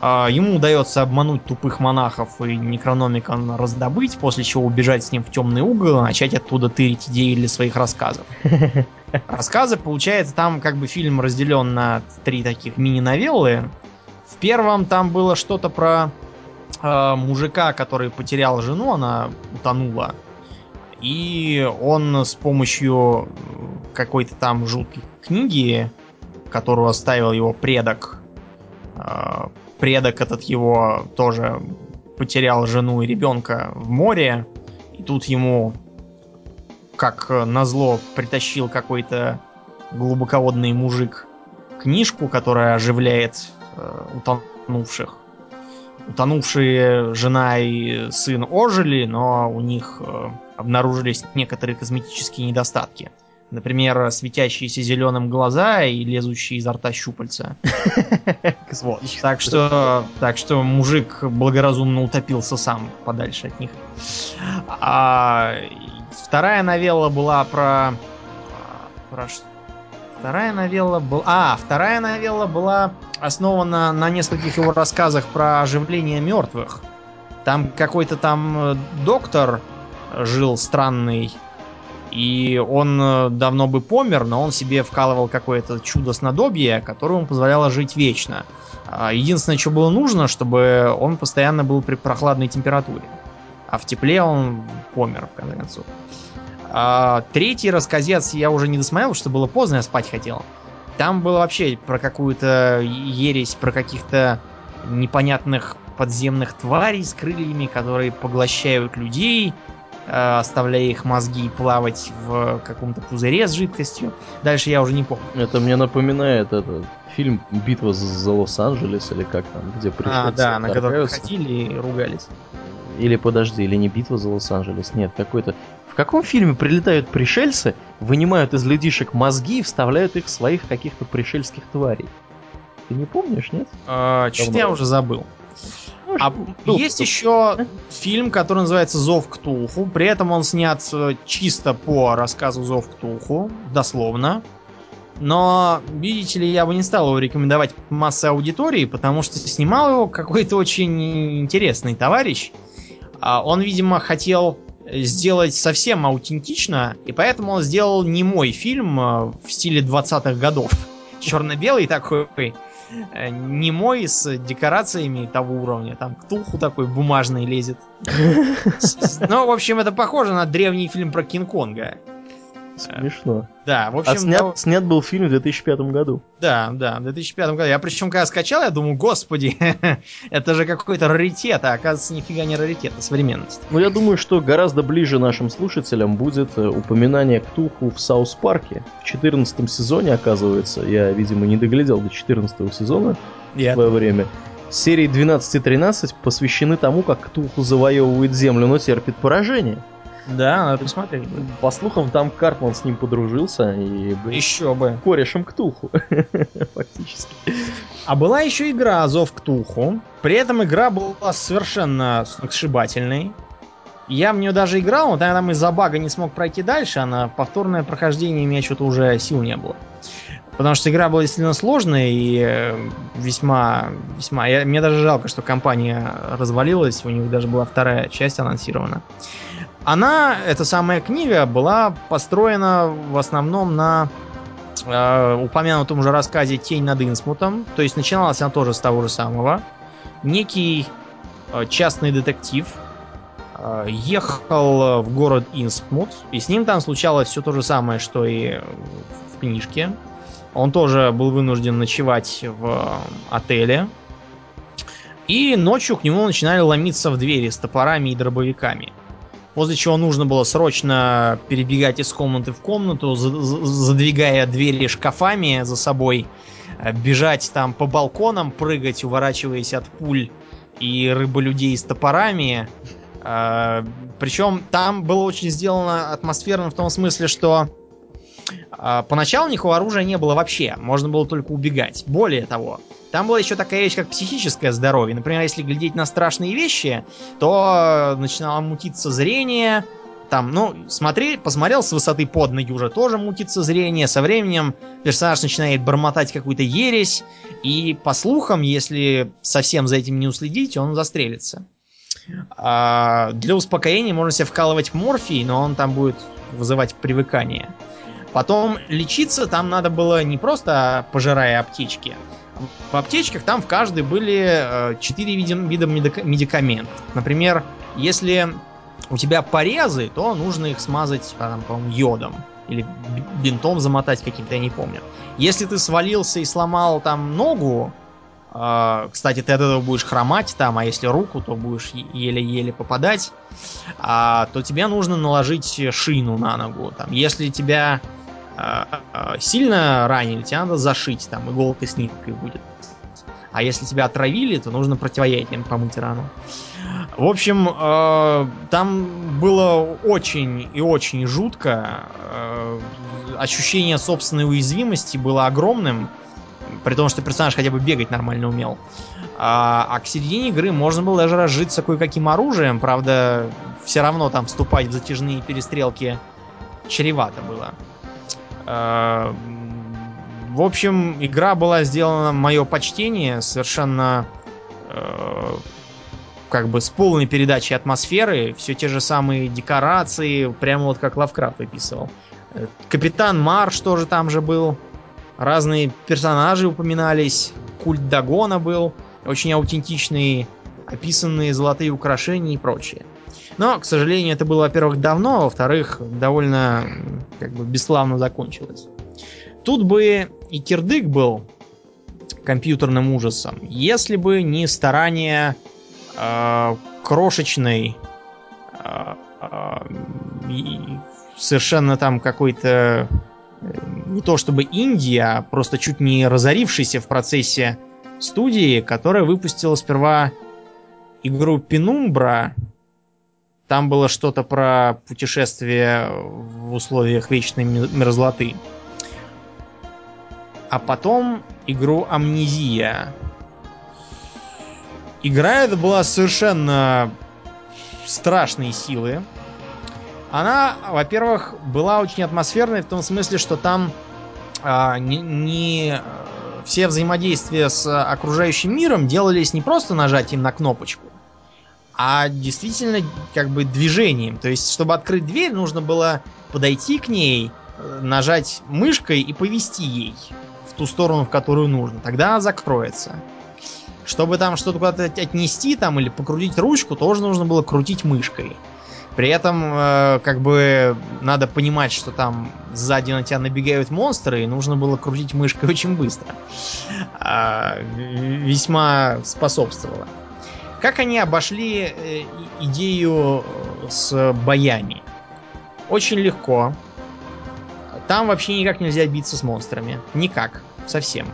А, ему удается обмануть тупых монахов и Некрономикон раздобыть, после чего убежать с ним в темный угол и начать оттуда тырить идеи для своих рассказов. Рассказы, получается, там как бы фильм разделен на три таких мини-новеллы. В первом там было что-то про э, мужика, который потерял жену, она утонула. И он с помощью какой-то там жуткой книги, которую оставил его предок, э, предок этот его тоже потерял жену и ребенка в море. И тут ему, как назло, притащил какой-то глубоководный мужик книжку, которая оживляет э, утонувших. Утонувшие жена и сын ожили, но у них э, обнаружились некоторые косметические недостатки. Например, светящиеся зеленым глаза и лезущие изо рта щупальца. Так что, так что мужик благоразумно утопился сам подальше от них. А, вторая новелла была про... про Вторая новелла была... А, вторая новелла была основана на нескольких его рассказах про оживление мертвых. Там какой-то там э, доктор жил странный, и он э, давно бы помер, но он себе вкалывал какое-то чудо снадобье, которое ему позволяло жить вечно. А единственное, что было нужно, чтобы он постоянно был при прохладной температуре. А в тепле он помер, в конце концов. А третий рассказец я уже не досмотрел, что было поздно, я спать хотел. Там было вообще про какую-то ересь, про каких-то непонятных подземных тварей с крыльями, которые поглощают людей, оставляя их мозги плавать в каком-то пузыре с жидкостью. Дальше я уже не помню.
Это мне напоминает этот фильм «Битва за Лос-Анджелес» или как там, где пришельцы
А, да, на который ходили и ругались.
Или подожди, или не «Битва за Лос-Анджелес», нет, какой-то... В каком фильме прилетают пришельцы, вынимают из людишек мозги и вставляют их в своих каких-то пришельских тварей? Ты не помнишь, нет?
А, Что-то я уже забыл. А ну, есть еще фильм, который называется Зов Ктулху. При этом он снят э, чисто по рассказу Зов Ктулху, дословно. Но, видите ли, я бы не стал его рекомендовать массе аудитории, потому что снимал его какой-то очень интересный товарищ. А он, видимо, хотел сделать совсем аутентично, и поэтому он сделал не мой фильм э, в стиле 20-х годов. Черно-белый такой, немой с декорациями того уровня. Там ктулху такой бумажный лезет. Ну, в общем, это похоже на древний фильм про Кинг-Конга.
Смешно.
Да, в общем... А
снят, да... снят был фильм в 2005 году.
Да, да, в 2005 году. Я причем, когда скачал, я думаю, господи, это же какой-то раритет, а оказывается, нифига не раритет, а современность.
Ну, я думаю, что гораздо ближе нашим слушателям будет э, упоминание Ктулху в South Park е. В 14 сезоне, оказывается, я, видимо, не доглядел до 14 сезона в свое время. Серии 12 и 13 посвящены тому, как Ктулху завоевывает землю, но терпит поражение.
Да, надо посмотреть.
По слухам, там Картман с ним подружился и
был еще бы
корешем Ктулху. Фактически.
А была еще игра Зов Ктулху. При этом игра была совершенно сногсшибательной. Я в нее даже играл, но там из-за бага не смог пройти дальше, а на повторное прохождение у меня что-то уже сил не было. Потому что игра была действительно сложная и э, весьма... весьма... Я, мне даже жалко, что компания развалилась, у них даже была вторая часть анонсирована. Она, эта самая книга, была построена в основном на э, упомянутом уже рассказе «Тень над Инсмутом». То есть начиналась она тоже с того же самого. Некий э, частный детектив э, ехал в город Инсмут, и с ним там случалось все то же самое, что и в книжке. Он тоже был вынужден ночевать в отеле. И ночью к нему начинали ломиться в двери с топорами и дробовиками. После чего нужно было срочно перебегать из комнаты в комнату, задвигая двери шкафами за собой, э, бежать там по балконам, прыгать, уворачиваясь от пуль и рыболюдей с топорами. Э, Причем там было очень сделано атмосферно в том смысле, что поначалу никакого оружия не было вообще, можно было только убегать. Более того, там была еще такая вещь, как психическое здоровье. Например, если глядеть на страшные вещи, то начинало мутиться зрение, там, ну, смотри, посмотрел с высоты под ноги уже тоже мутится зрение. Со временем персонаж начинает бормотать какую-то ересь. И по слухам, если совсем за этим не уследить, он застрелится. А для успокоения можно себе вкалывать морфий, но он там будет вызывать привыкание. Потом лечиться там надо было не просто пожирая аптечки. В аптечках там в каждой были 4 э, вида медикаментов. Например, если у тебя порезы, то нужно их смазать, там, по-моему, йодом. Или бинтом замотать каким-то, я не помню. Если ты свалился и сломал там ногу, э, кстати, ты от этого будешь хромать там, а если руку, то будешь еле-еле попадать, э, то тебе нужно наложить шину на ногу. Там, если тебя сильно ранили, тебе надо зашить, там иголкой с ниткой будет. А если тебя отравили, то нужно противоядием помыть рану. В общем, э, там было очень и очень жутко. Э, ощущение собственной уязвимости было огромным. При том, что персонаж хотя бы бегать нормально умел. А, а к середине игры можно было даже разжиться кое-каким оружием. Правда, все равно там вступать в затяжные перестрелки чревато было. Э, в общем, игра была сделана, мое почтение, совершенно э, как бы с полной передачей атмосферы, все те же самые декорации, прямо вот как Лавкрафт выписывал. Э, Капитан Марш тоже там же был, разные персонажи упоминались, культ Дагона был, очень аутентичные, описанные золотые украшения и прочее. Но, к сожалению, это было, во-первых, давно, а во-вторых, довольно как бы бесславно закончилось. Тут бы и кирдык был компьютерным ужасом, если бы не старание э, крошечной э, э, совершенно там какой-то э, не то чтобы Индия, а просто чуть не разорившийся в процессе студии, которая выпустила сперва игру Пенумбра. Там было что-то про путешествие в условиях вечной мерзлоты а потом игру Амнезия. Игра эта была совершенно страшной силы. Она, во-первых, была очень атмосферной в том смысле, что там а, не, не все взаимодействия с окружающим миром делались не просто нажатием на кнопочку, а действительно как бы движением. То есть, чтобы открыть дверь, нужно было подойти к ней, нажать мышкой и повести ей ту сторону, в которую нужно. Тогда она закроется. Чтобы там что-то куда-то отнести там или покрутить ручку, тоже нужно было крутить мышкой. При этом, э, как бы, надо понимать, что там сзади на тебя набегают монстры, и нужно было крутить мышкой очень быстро. Э, весьма способствовало. Как они обошли э, идею с боями? Очень легко. Там вообще никак нельзя биться с монстрами. Никак. Совсем.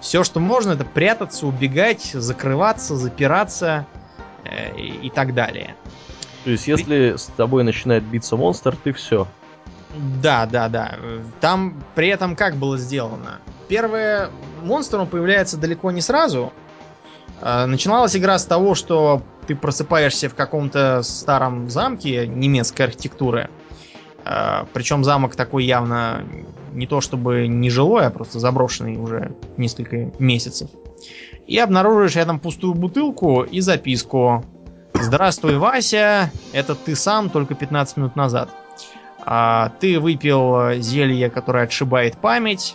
Все, что можно, это прятаться, убегать, закрываться, запираться э, и, так далее.
То есть, если ты... с тобой начинает биться монстр, ты все.
Да, да, да. Там при этом как было сделано? Первое, монстр он появляется далеко не сразу. Э, начиналась игра с того, что ты просыпаешься в каком-то старом замке немецкой архитектуры. А, Причем замок такой явно не то чтобы не жилой, а просто заброшенный уже несколько месяцев. И обнаружишь рядом пустую бутылку и записку. Здравствуй, Вася, это ты сам только 15 минут назад. А, ты выпил зелье, которое отшибает память,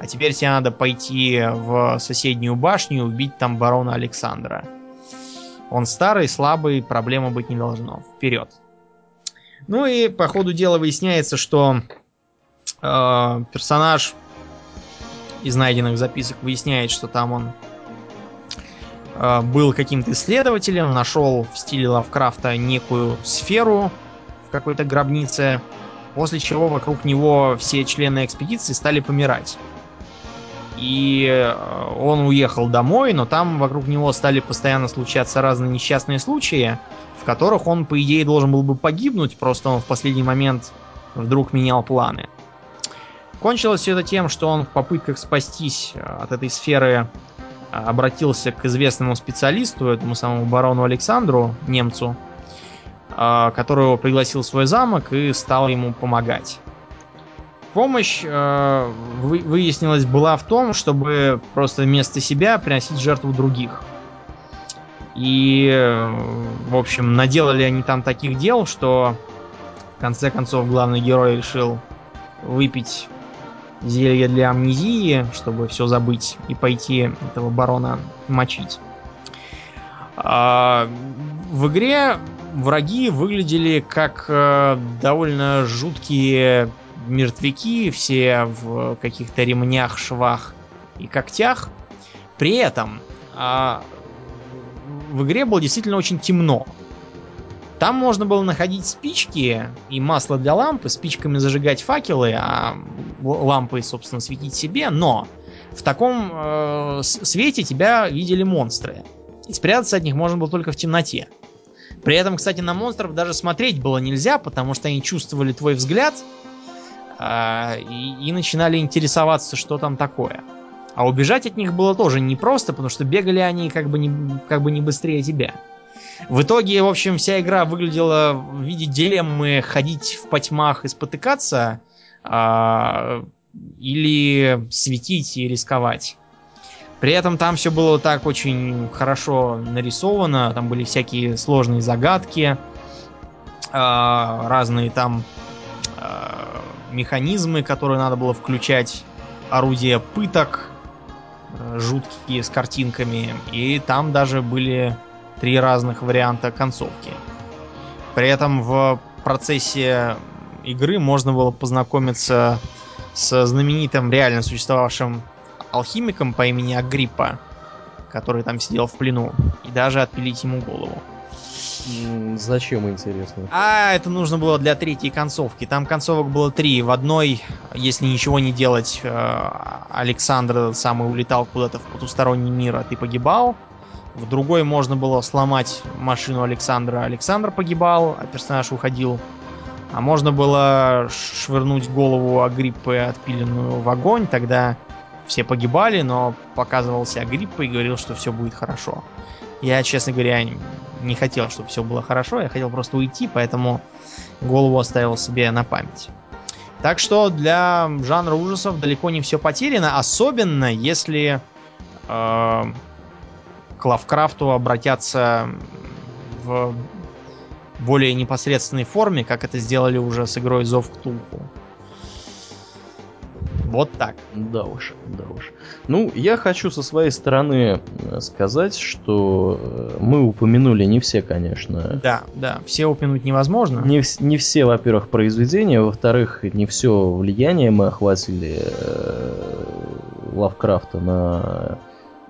а теперь тебе надо пойти в соседнюю башню и убить там барона Александра. Он старый, слабый, проблема быть не должно. Вперед. Ну и по ходу дела выясняется, что э, персонаж из найденных записок выясняет, что там он э, был каким-то исследователем, нашел в стиле Лавкрафта некую сферу в какой-то гробнице, после чего вокруг него все члены экспедиции стали помирать. И э, он уехал домой, но там вокруг него стали постоянно случаться разные несчастные случаи, в которых он, по идее, должен был бы погибнуть, просто он в последний момент вдруг менял планы. Кончилось все это тем, что он в попытках спастись э, от этой сферы э, обратился к известному специалисту, этому самому барону Александру, немцу, э, которого пригласил в свой замок и стал ему помогать. Помощь, выяснилось, была в том, чтобы просто вместо себя приносить жертву других. И, в общем, наделали они там таких дел, что в конце концов главный герой решил выпить зелье для амнезии, чтобы все забыть и пойти этого барона мочить. А, в игре враги выглядели как э, довольно жуткие мертвяки, все в каких-то ремнях, швах и когтях. При этом а, в игре было действительно очень темно. Там можно было находить спички и масло для лампы, спичками зажигать факелы, а лампой, собственно, светить себе, но в таком э, свете тебя видели монстры. И спрятаться от них можно было только в темноте. При этом, кстати, на монстров даже смотреть было нельзя, потому что они чувствовали твой взгляд и, и начинали интересоваться, что там такое. А убежать от них было тоже непросто, потому что бегали они как бы не, как бы не быстрее тебя. В итоге, в общем, вся игра выглядела в виде дилеммы ходить в потьмах и спотыкаться, а, или светить и рисковать. При этом там все было так очень хорошо нарисовано, там были всякие сложные загадки, а, разные там а, механизмы, которые надо было включать, орудия пыток, а, жуткие с картинками, и там даже были три разных варианта концовки. При этом в процессе игры можно было познакомиться с знаменитым реально существовавшим алхимиком по имени Агриппа, который там сидел в плену, и даже отпилить ему голову.
Зачем, интересно?
А, это нужно было для третьей концовки. Там концовок было три. В одной, если ничего не делать, э, Александр самый улетал куда-то в потусторонний мир, а ты погибал. В другой можно было сломать машину Александра. Александр погибал, а персонаж уходил. А можно было швырнуть голову Агриппы, отпиленную в огонь. Тогда все погибали, но показывался Агриппа и говорил, что все будет хорошо. Я, честно говоря, не хотел, чтобы все было хорошо. Я хотел просто уйти, поэтому голову оставил себе на память. Так что для жанра ужасов далеко не все потеряно, особенно если э, к Лавкрафту обратятся в более непосредственной форме, как это сделали уже с игрой Зов Ктулху. Вот так.
Да уж, да уж. Ну, я хочу со своей стороны э, сказать, что э, мы упомянули не все, конечно.
Да, да, все упомянуть невозможно.
Не, не все, во-первых, произведения, во-вторых, не все влияние мы охватили э, Лавкрафта на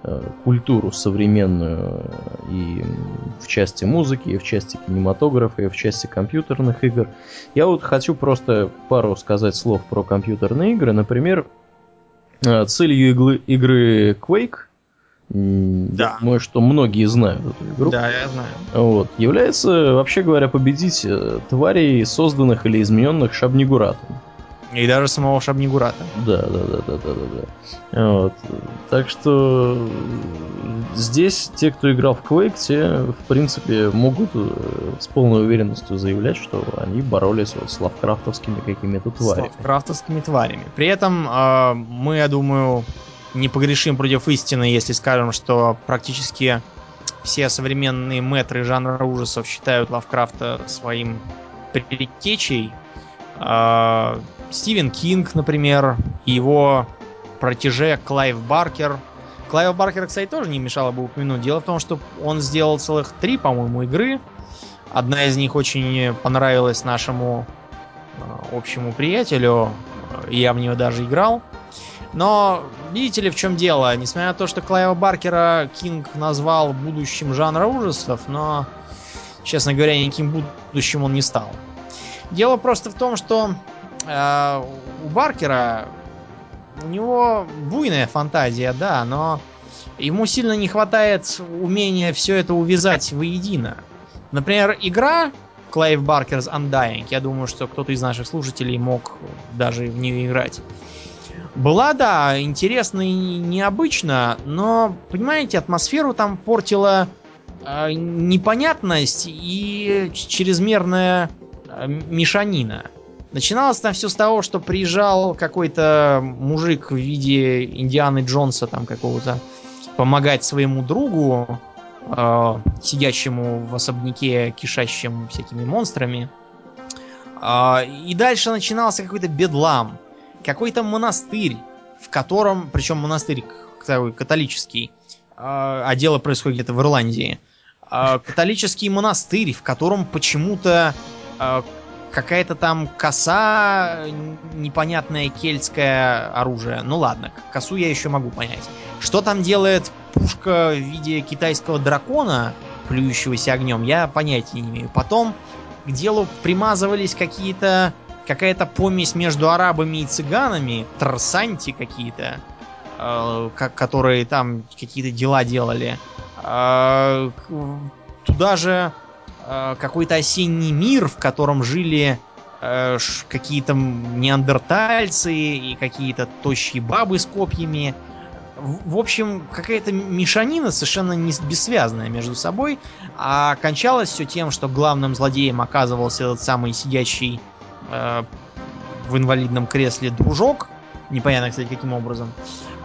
Э, культуру современную и в части музыки, и в части кинематографа, и в части компьютерных игр. Я вот хочу просто пару сказать слов про компьютерные игры. Например, э, целью иглы, игры Quake
да.
Думаю, что многие знают эту игру.
Да, я знаю.
Вот. Является, вообще говоря, победить э, тварей, созданных или измененных Шабнигуратом.
И даже самого Шабнигурата.
Да, да, да, да, да, да, да. Вот. Так что здесь те, кто играл в Quake, те, в принципе, могут э, с полной уверенностью заявлять, что они боролись вот с лавкрафтовскими какими-то тварями.
С лавкрафтовскими тварями. При этом э, мы, я думаю, не погрешим против истины, если скажем, что практически все современные мэтры жанра ужасов считают Лавкрафта своим предтечей. Э, Стивен Кинг, например, и его протеже Клайв Баркер. Клайва Баркера, кстати, тоже не мешало бы упомянуть. Дело в том, что он сделал целых три, по-моему, игры. Одна из них очень понравилась нашему э, общему приятелю. Я в нее даже играл. Но видите ли, в чем дело? Несмотря на то, что Клайва Баркера Кинг назвал будущим жанра ужасов, но, честно говоря, никаким будущим он не стал. Дело просто в том, что э, у Баркера у него буйная фантазия, да, но ему сильно не хватает умения все это увязать воедино. Например, игра Clive Barker's Undying. Я думаю, что кто-то из наших слушателей мог даже в нее играть. Была, да, интересно и необычно, но, понимаете, атмосферу там портила э, непонятность и чрезмерная э, мешанина. Начиналось там все с того, что приезжал какой-то мужик в виде Индианы Джонса там какого-то помогать своему другу, э, сидящему в особняке, кишащим всякими монстрами. Э, и дальше начинался какой-то бедлам. Какой-то монастырь, в котором, причем монастырь такой католический, э, а дело происходит где-то в Ирландии. Э, католический монастырь, в котором почему-то э, какая-то там коса, непонятное кельтское оружие. Ну ладно, косу я еще могу понять. Что там делает пушка в виде китайского дракона, плюющегося огнем, я понятия не имею. Потом к делу примазывались какие-то какая-то помесь между арабами и цыганами, трсанти какие-то, э, которые там какие-то дела делали. Э, туда же какой-то осенний мир, в котором жили э, какие-то неандертальцы и какие-то тощие бабы с копьями. В, в общем, какая-то мешанина совершенно не бессвязная между собой, а кончалось все тем, что главным злодеем оказывался этот самый сидящий э, в инвалидном кресле дружок, непонятно, кстати, каким образом.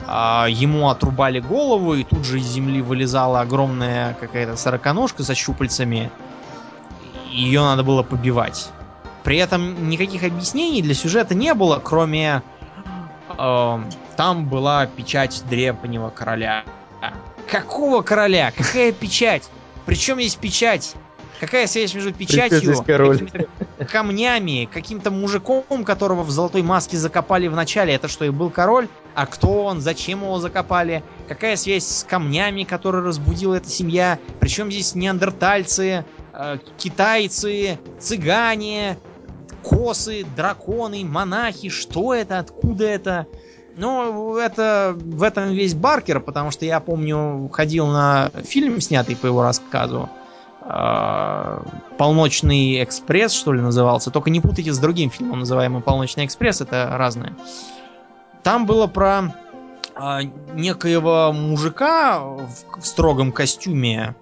А, ему отрубали голову, и тут же из земли вылезала огромная какая-то сороконожка со щупальцами, ее надо было побивать. При этом никаких объяснений для сюжета не было, кроме... Э, там была печать древнего короля. Какого короля? Какая печать? Причем есть печать? Какая связь между печатью, какими-то камнями, каким-то мужиком, которого в золотой маске закопали в начале? Это что, и был король? А кто он? Зачем его закопали? Какая связь с камнями, которые разбудила эта семья? Причем здесь неандертальцы, китайцы, цыгане, косы, драконы, монахи? Что это? Откуда это? Ну, это в этом весь Баркер, потому что я помню, ходил на фильм, снятый по его рассказу. Э, Полночный экспресс, что ли, назывался. Только не путайте с другим фильмом, называемым Полночный экспресс, это разное. Там было про э, некоего мужика в строгом костюме.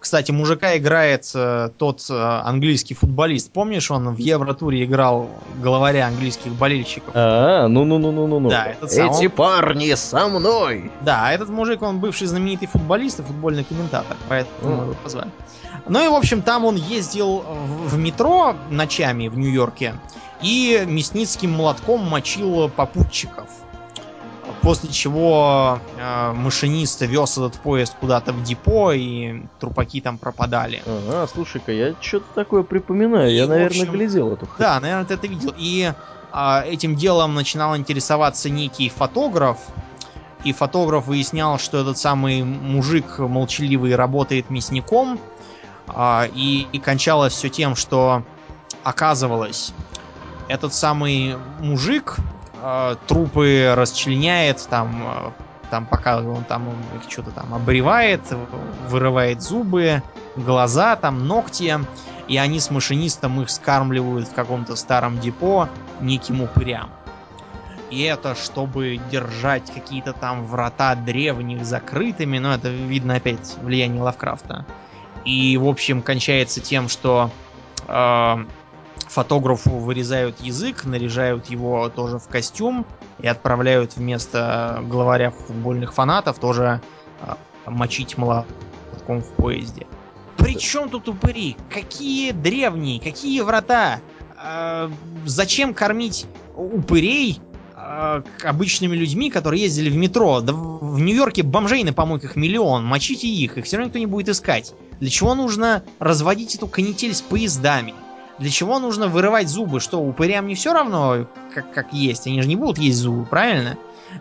Кстати, мужика играет э, тот э, английский футболист. Помнишь, он в Евротуре играл главаря английских болельщиков?
А, ну-ну-ну-ну-ну.
Да, этот сам,
Эти парни со мной!
Да, этот мужик, он бывший знаменитый футболист и футбольный комментатор, поэтому
Mm.
его позвали. Ну и, в общем, там он ездил в в метро ночами в Нью-Йорке и мясницким молотком мочил попутчиков. После чего э, машинист вез этот поезд куда-то в депо, и трупаки там пропадали.
Ага, слушай-ка, я что-то такое припоминаю.
И,
Я, наверное,
общем,
глядел эту
Да, наверное, ты это видел. И а, этим делом начинал интересоваться некий фотограф. И фотограф выяснял, что этот самый мужик молчаливый работает мясником. А, и, и кончалось все тем, что оказывалось, этот самый мужик а, трупы расчленяет, там, а, там показывал, он там их что-то там обревает, вырывает зубы, глаза, там ногти, и они с машинистом их скармливают в каком-то старом депо неким упырям. И это чтобы держать какие-то там врата древних закрытыми, но это видно опять влияние Лавкрафта. И, в общем, кончается тем, что э, фотографу вырезают язык, наряжают его тоже в костюм и отправляют вместо главаря футбольных фанатов тоже э, мочить молотком в поезде. Причем тут упыри? Какие древние? Какие врата? Э, зачем кормить упырей э, обычными людьми, которые ездили в метро? Да в Нью-Йорке бомжей на помойках миллион. Мочите их, их все равно никто не будет искать. Для чего нужно разводить эту канитель с поездами? Для чего нужно вырывать зубы? Что, упырям не все равно, как, как есть? Они же не будут есть зубы, правильно?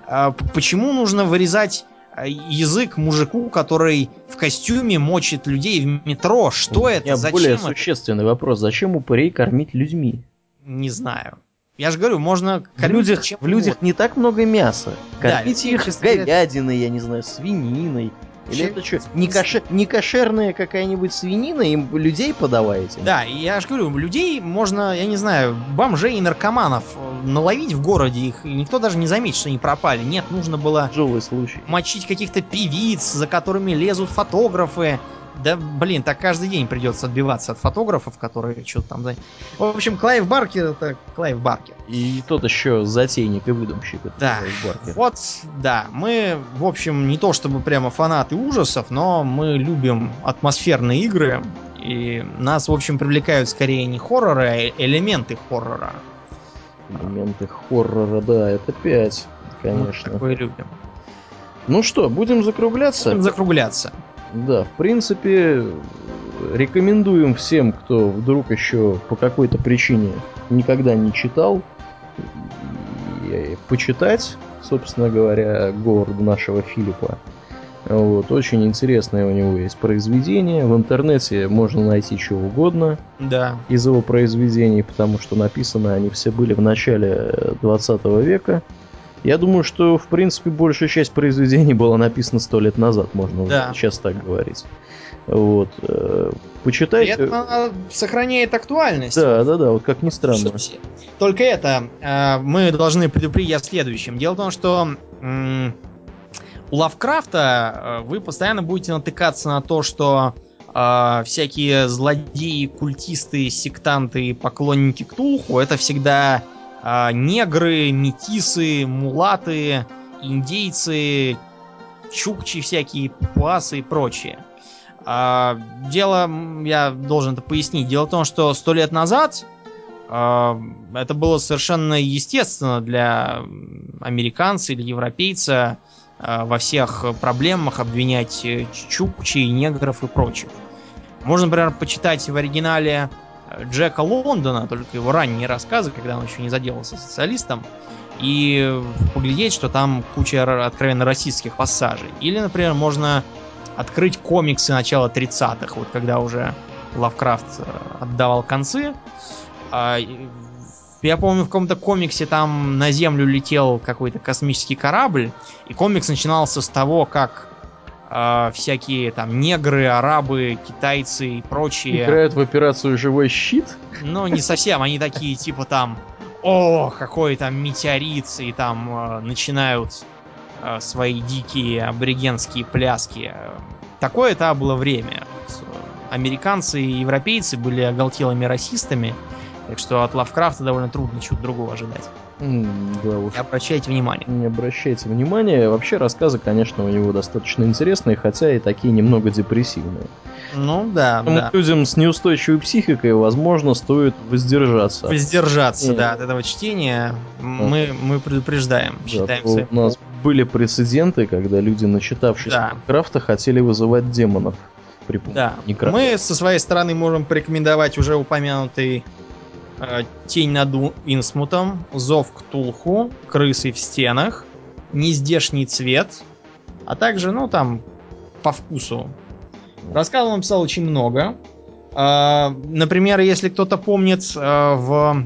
А почему нужно вырезать а, язык мужику, который в костюме мочит людей в метро? Что
У
это?
меня
Зачем
более
это?
существенный вопрос. Зачем упырей кормить людьми?
Не знаю. Я же говорю, можно
В
кормить
людях,
чем
в людях не так много мяса.
Да,
Кормите
люди
их говядиной, я не знаю, свининой. Или это что, не, каше... не кошерная какая-нибудь свинина, им людей подаваете?
Да, и я же говорю, людей можно, я не знаю, бомжей и наркоманов э, наловить в городе их, и никто даже не заметит, что они пропали. Нет, нужно было
Тяжелый случай.
мочить каких-то певиц, за которыми лезут фотографы, да, блин, так каждый день придется отбиваться от фотографов, которые что-то там... В общем, Клайв Баркер это Клайв Баркер.
И тот еще затейник и выдумщик.
Да, вот, да, мы, в общем, не то чтобы прямо фанаты ужасов, но мы любим атмосферные игры, и нас, в общем, привлекают скорее не хорроры, а элементы хоррора.
Элементы хоррора, да, это 5, конечно. Мы
такое любим.
Ну что, будем закругляться?
Будем закругляться.
Да, в принципе, рекомендуем всем, кто вдруг еще по какой-то причине никогда не читал, почитать, собственно говоря, Говарда нашего Филиппа. Вот, очень интересное у него есть произведение. В интернете можно найти чего угодно
да.
из его произведений, потому что написаны они все были в начале 20 века. Я думаю, что, в принципе, большая часть произведений была написана сто лет назад, можно да. сейчас так говорить. Вот. Э, почитайте.
Это сохраняет актуальность.
Да, да, да, вот как ни странно.
Только это, э, мы должны предупредить о следующем. Дело в том, что у Лавкрафта э, вы постоянно будете натыкаться на то, что всякие злодеи, культисты, сектанты, поклонники Ктулху это всегда а, негры, метисы, мулаты, индейцы, чукчи всякие, папуасы и прочее. А, дело, я должен это пояснить, дело в том, что сто лет назад а, это было совершенно естественно для американца или европейца во всех проблемах обвинять чукчи, негров и прочих. Можно, например, почитать в оригинале Джека Лондона, только его ранние рассказы, когда он еще не заделался социалистом, и поглядеть, что там куча откровенно российских пассажей. Или, например, можно открыть комиксы начала 30-х, вот когда уже Лавкрафт э, отдавал концы. А, я помню, в каком-то комиксе там на Землю летел какой-то космический корабль, и комикс начинался с того, как э, всякие там негры, арабы, китайцы и прочие.
Играют в операцию «Живой щит»?
Ну, не совсем, они такие типа там, о, какой там метеорит, и там э, начинают э, свои дикие аборигенские пляски. Такое это было время. Американцы и европейцы были оголтелыми расистами, так что от Лавкрафта довольно трудно чего-то другого ожидать.
Да уж.
Не обращайте внимания.
Не обращайте внимания. Вообще рассказы, конечно, у него достаточно интересные, хотя и такие немного депрессивные.
Ну да, Поэтому
да. людям с неустойчивой психикой, возможно, стоит воздержаться.
Воздержаться, и... да, от этого чтения. Да. Мы, мы предупреждаем. Да, считаем
своим... У нас были прецеденты, когда люди, начитавшись да. Крафта, хотели вызывать демонов
при да. Мы со своей стороны можем порекомендовать уже упомянутый Э, Тень над Инсмутом, Зов к Тулху, Крысы в стенах, Нездешний цвет, а также, ну, там, по вкусу. Рассказов он писал очень много. Э, например, если кто-то помнит, э, в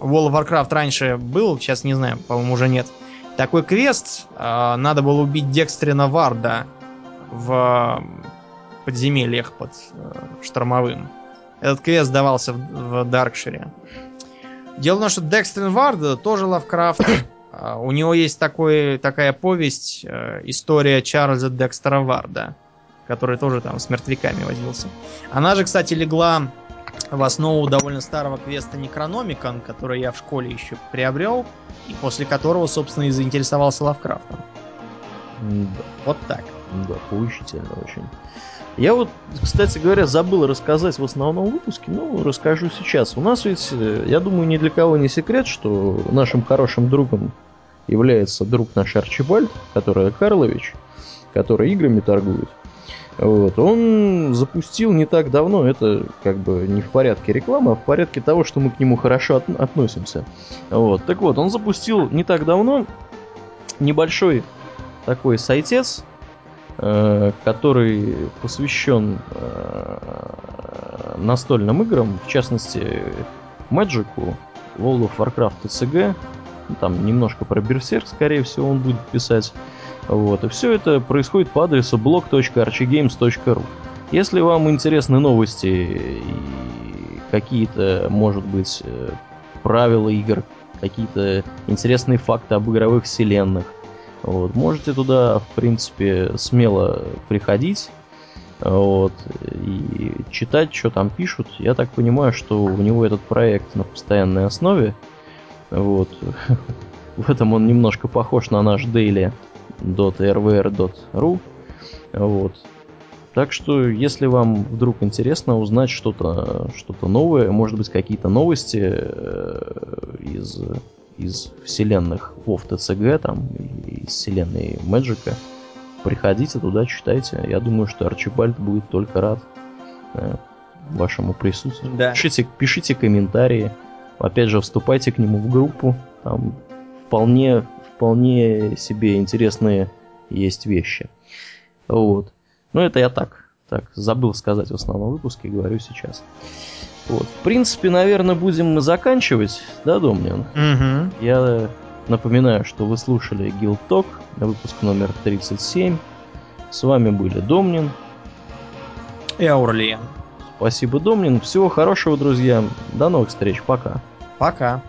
World of Warcraft раньше был, сейчас не знаю, по-моему, уже нет. Такой квест, надо было убить Декстрина Варда в подземельях под Штормовым. Этот квест давался в, в Даркшире. Дело в том, что Декстрин Вард тоже Лавкрафт. А, у него есть такой, такая повесть, э, история Чарльза Декстера Варда, который тоже там с мертвяками возился. Она же, кстати, легла в основу довольно старого квеста Некрономикон, который я в школе еще приобрел, и после которого, собственно, и заинтересовался Лавкрафтом.
Да.
Вот так.
Да, поучительно очень. Я вот, кстати говоря, забыл рассказать в основном выпуске, но расскажу сейчас. У нас ведь, э, я думаю, ни для кого не секрет, что нашим хорошим другом является друг наш Арчибальд, который Карлович, который играми торгует. Вот. Он запустил не так давно, это как бы не в порядке рекламы, а в порядке того, что мы к нему хорошо от- относимся. Вот. Так вот, он запустил не так давно небольшой такой сайтец, который посвящен э, настольным играм, в частности, Magic, World of Warcraft TCG, там немножко про Берсерк, скорее всего, он будет писать. Вот, и все это происходит по адресу blog.archigames.ru. Если вам интересны новости и какие-то, может быть, э, правила игр, какие-то интересные факты об игровых вселенных, вот, можете туда, в принципе, смело приходить вот, и читать, что там пишут. Я так понимаю, что у него этот проект на постоянной основе. Вот. В этом он немножко похож на наш daily.rvr.ru. Вот. Так что, если вам вдруг интересно узнать что-то что новое, может быть, какие-то новости э, из, из вселенных WoW TCG, там, из вселенной Мэджика, приходите туда, читайте. Я думаю, что Арчибальд будет только рад э, вашему присутствию. Да. Пишите, пишите комментарии. Опять же, вступайте к нему в группу. Там вполне, вполне себе интересные есть вещи. Вот. Ну, это я так, так, забыл сказать в основном выпуске, говорю сейчас. Вот. В принципе, наверное, будем мы заканчивать, да, Домнин?
Угу.
Я напоминаю, что вы слушали Guild Talk, выпуск номер 37. С вами были Домнин.
И Аурлиен.
Спасибо, Домнин. Всего хорошего, друзья. До новых встреч. Пока.
Пока.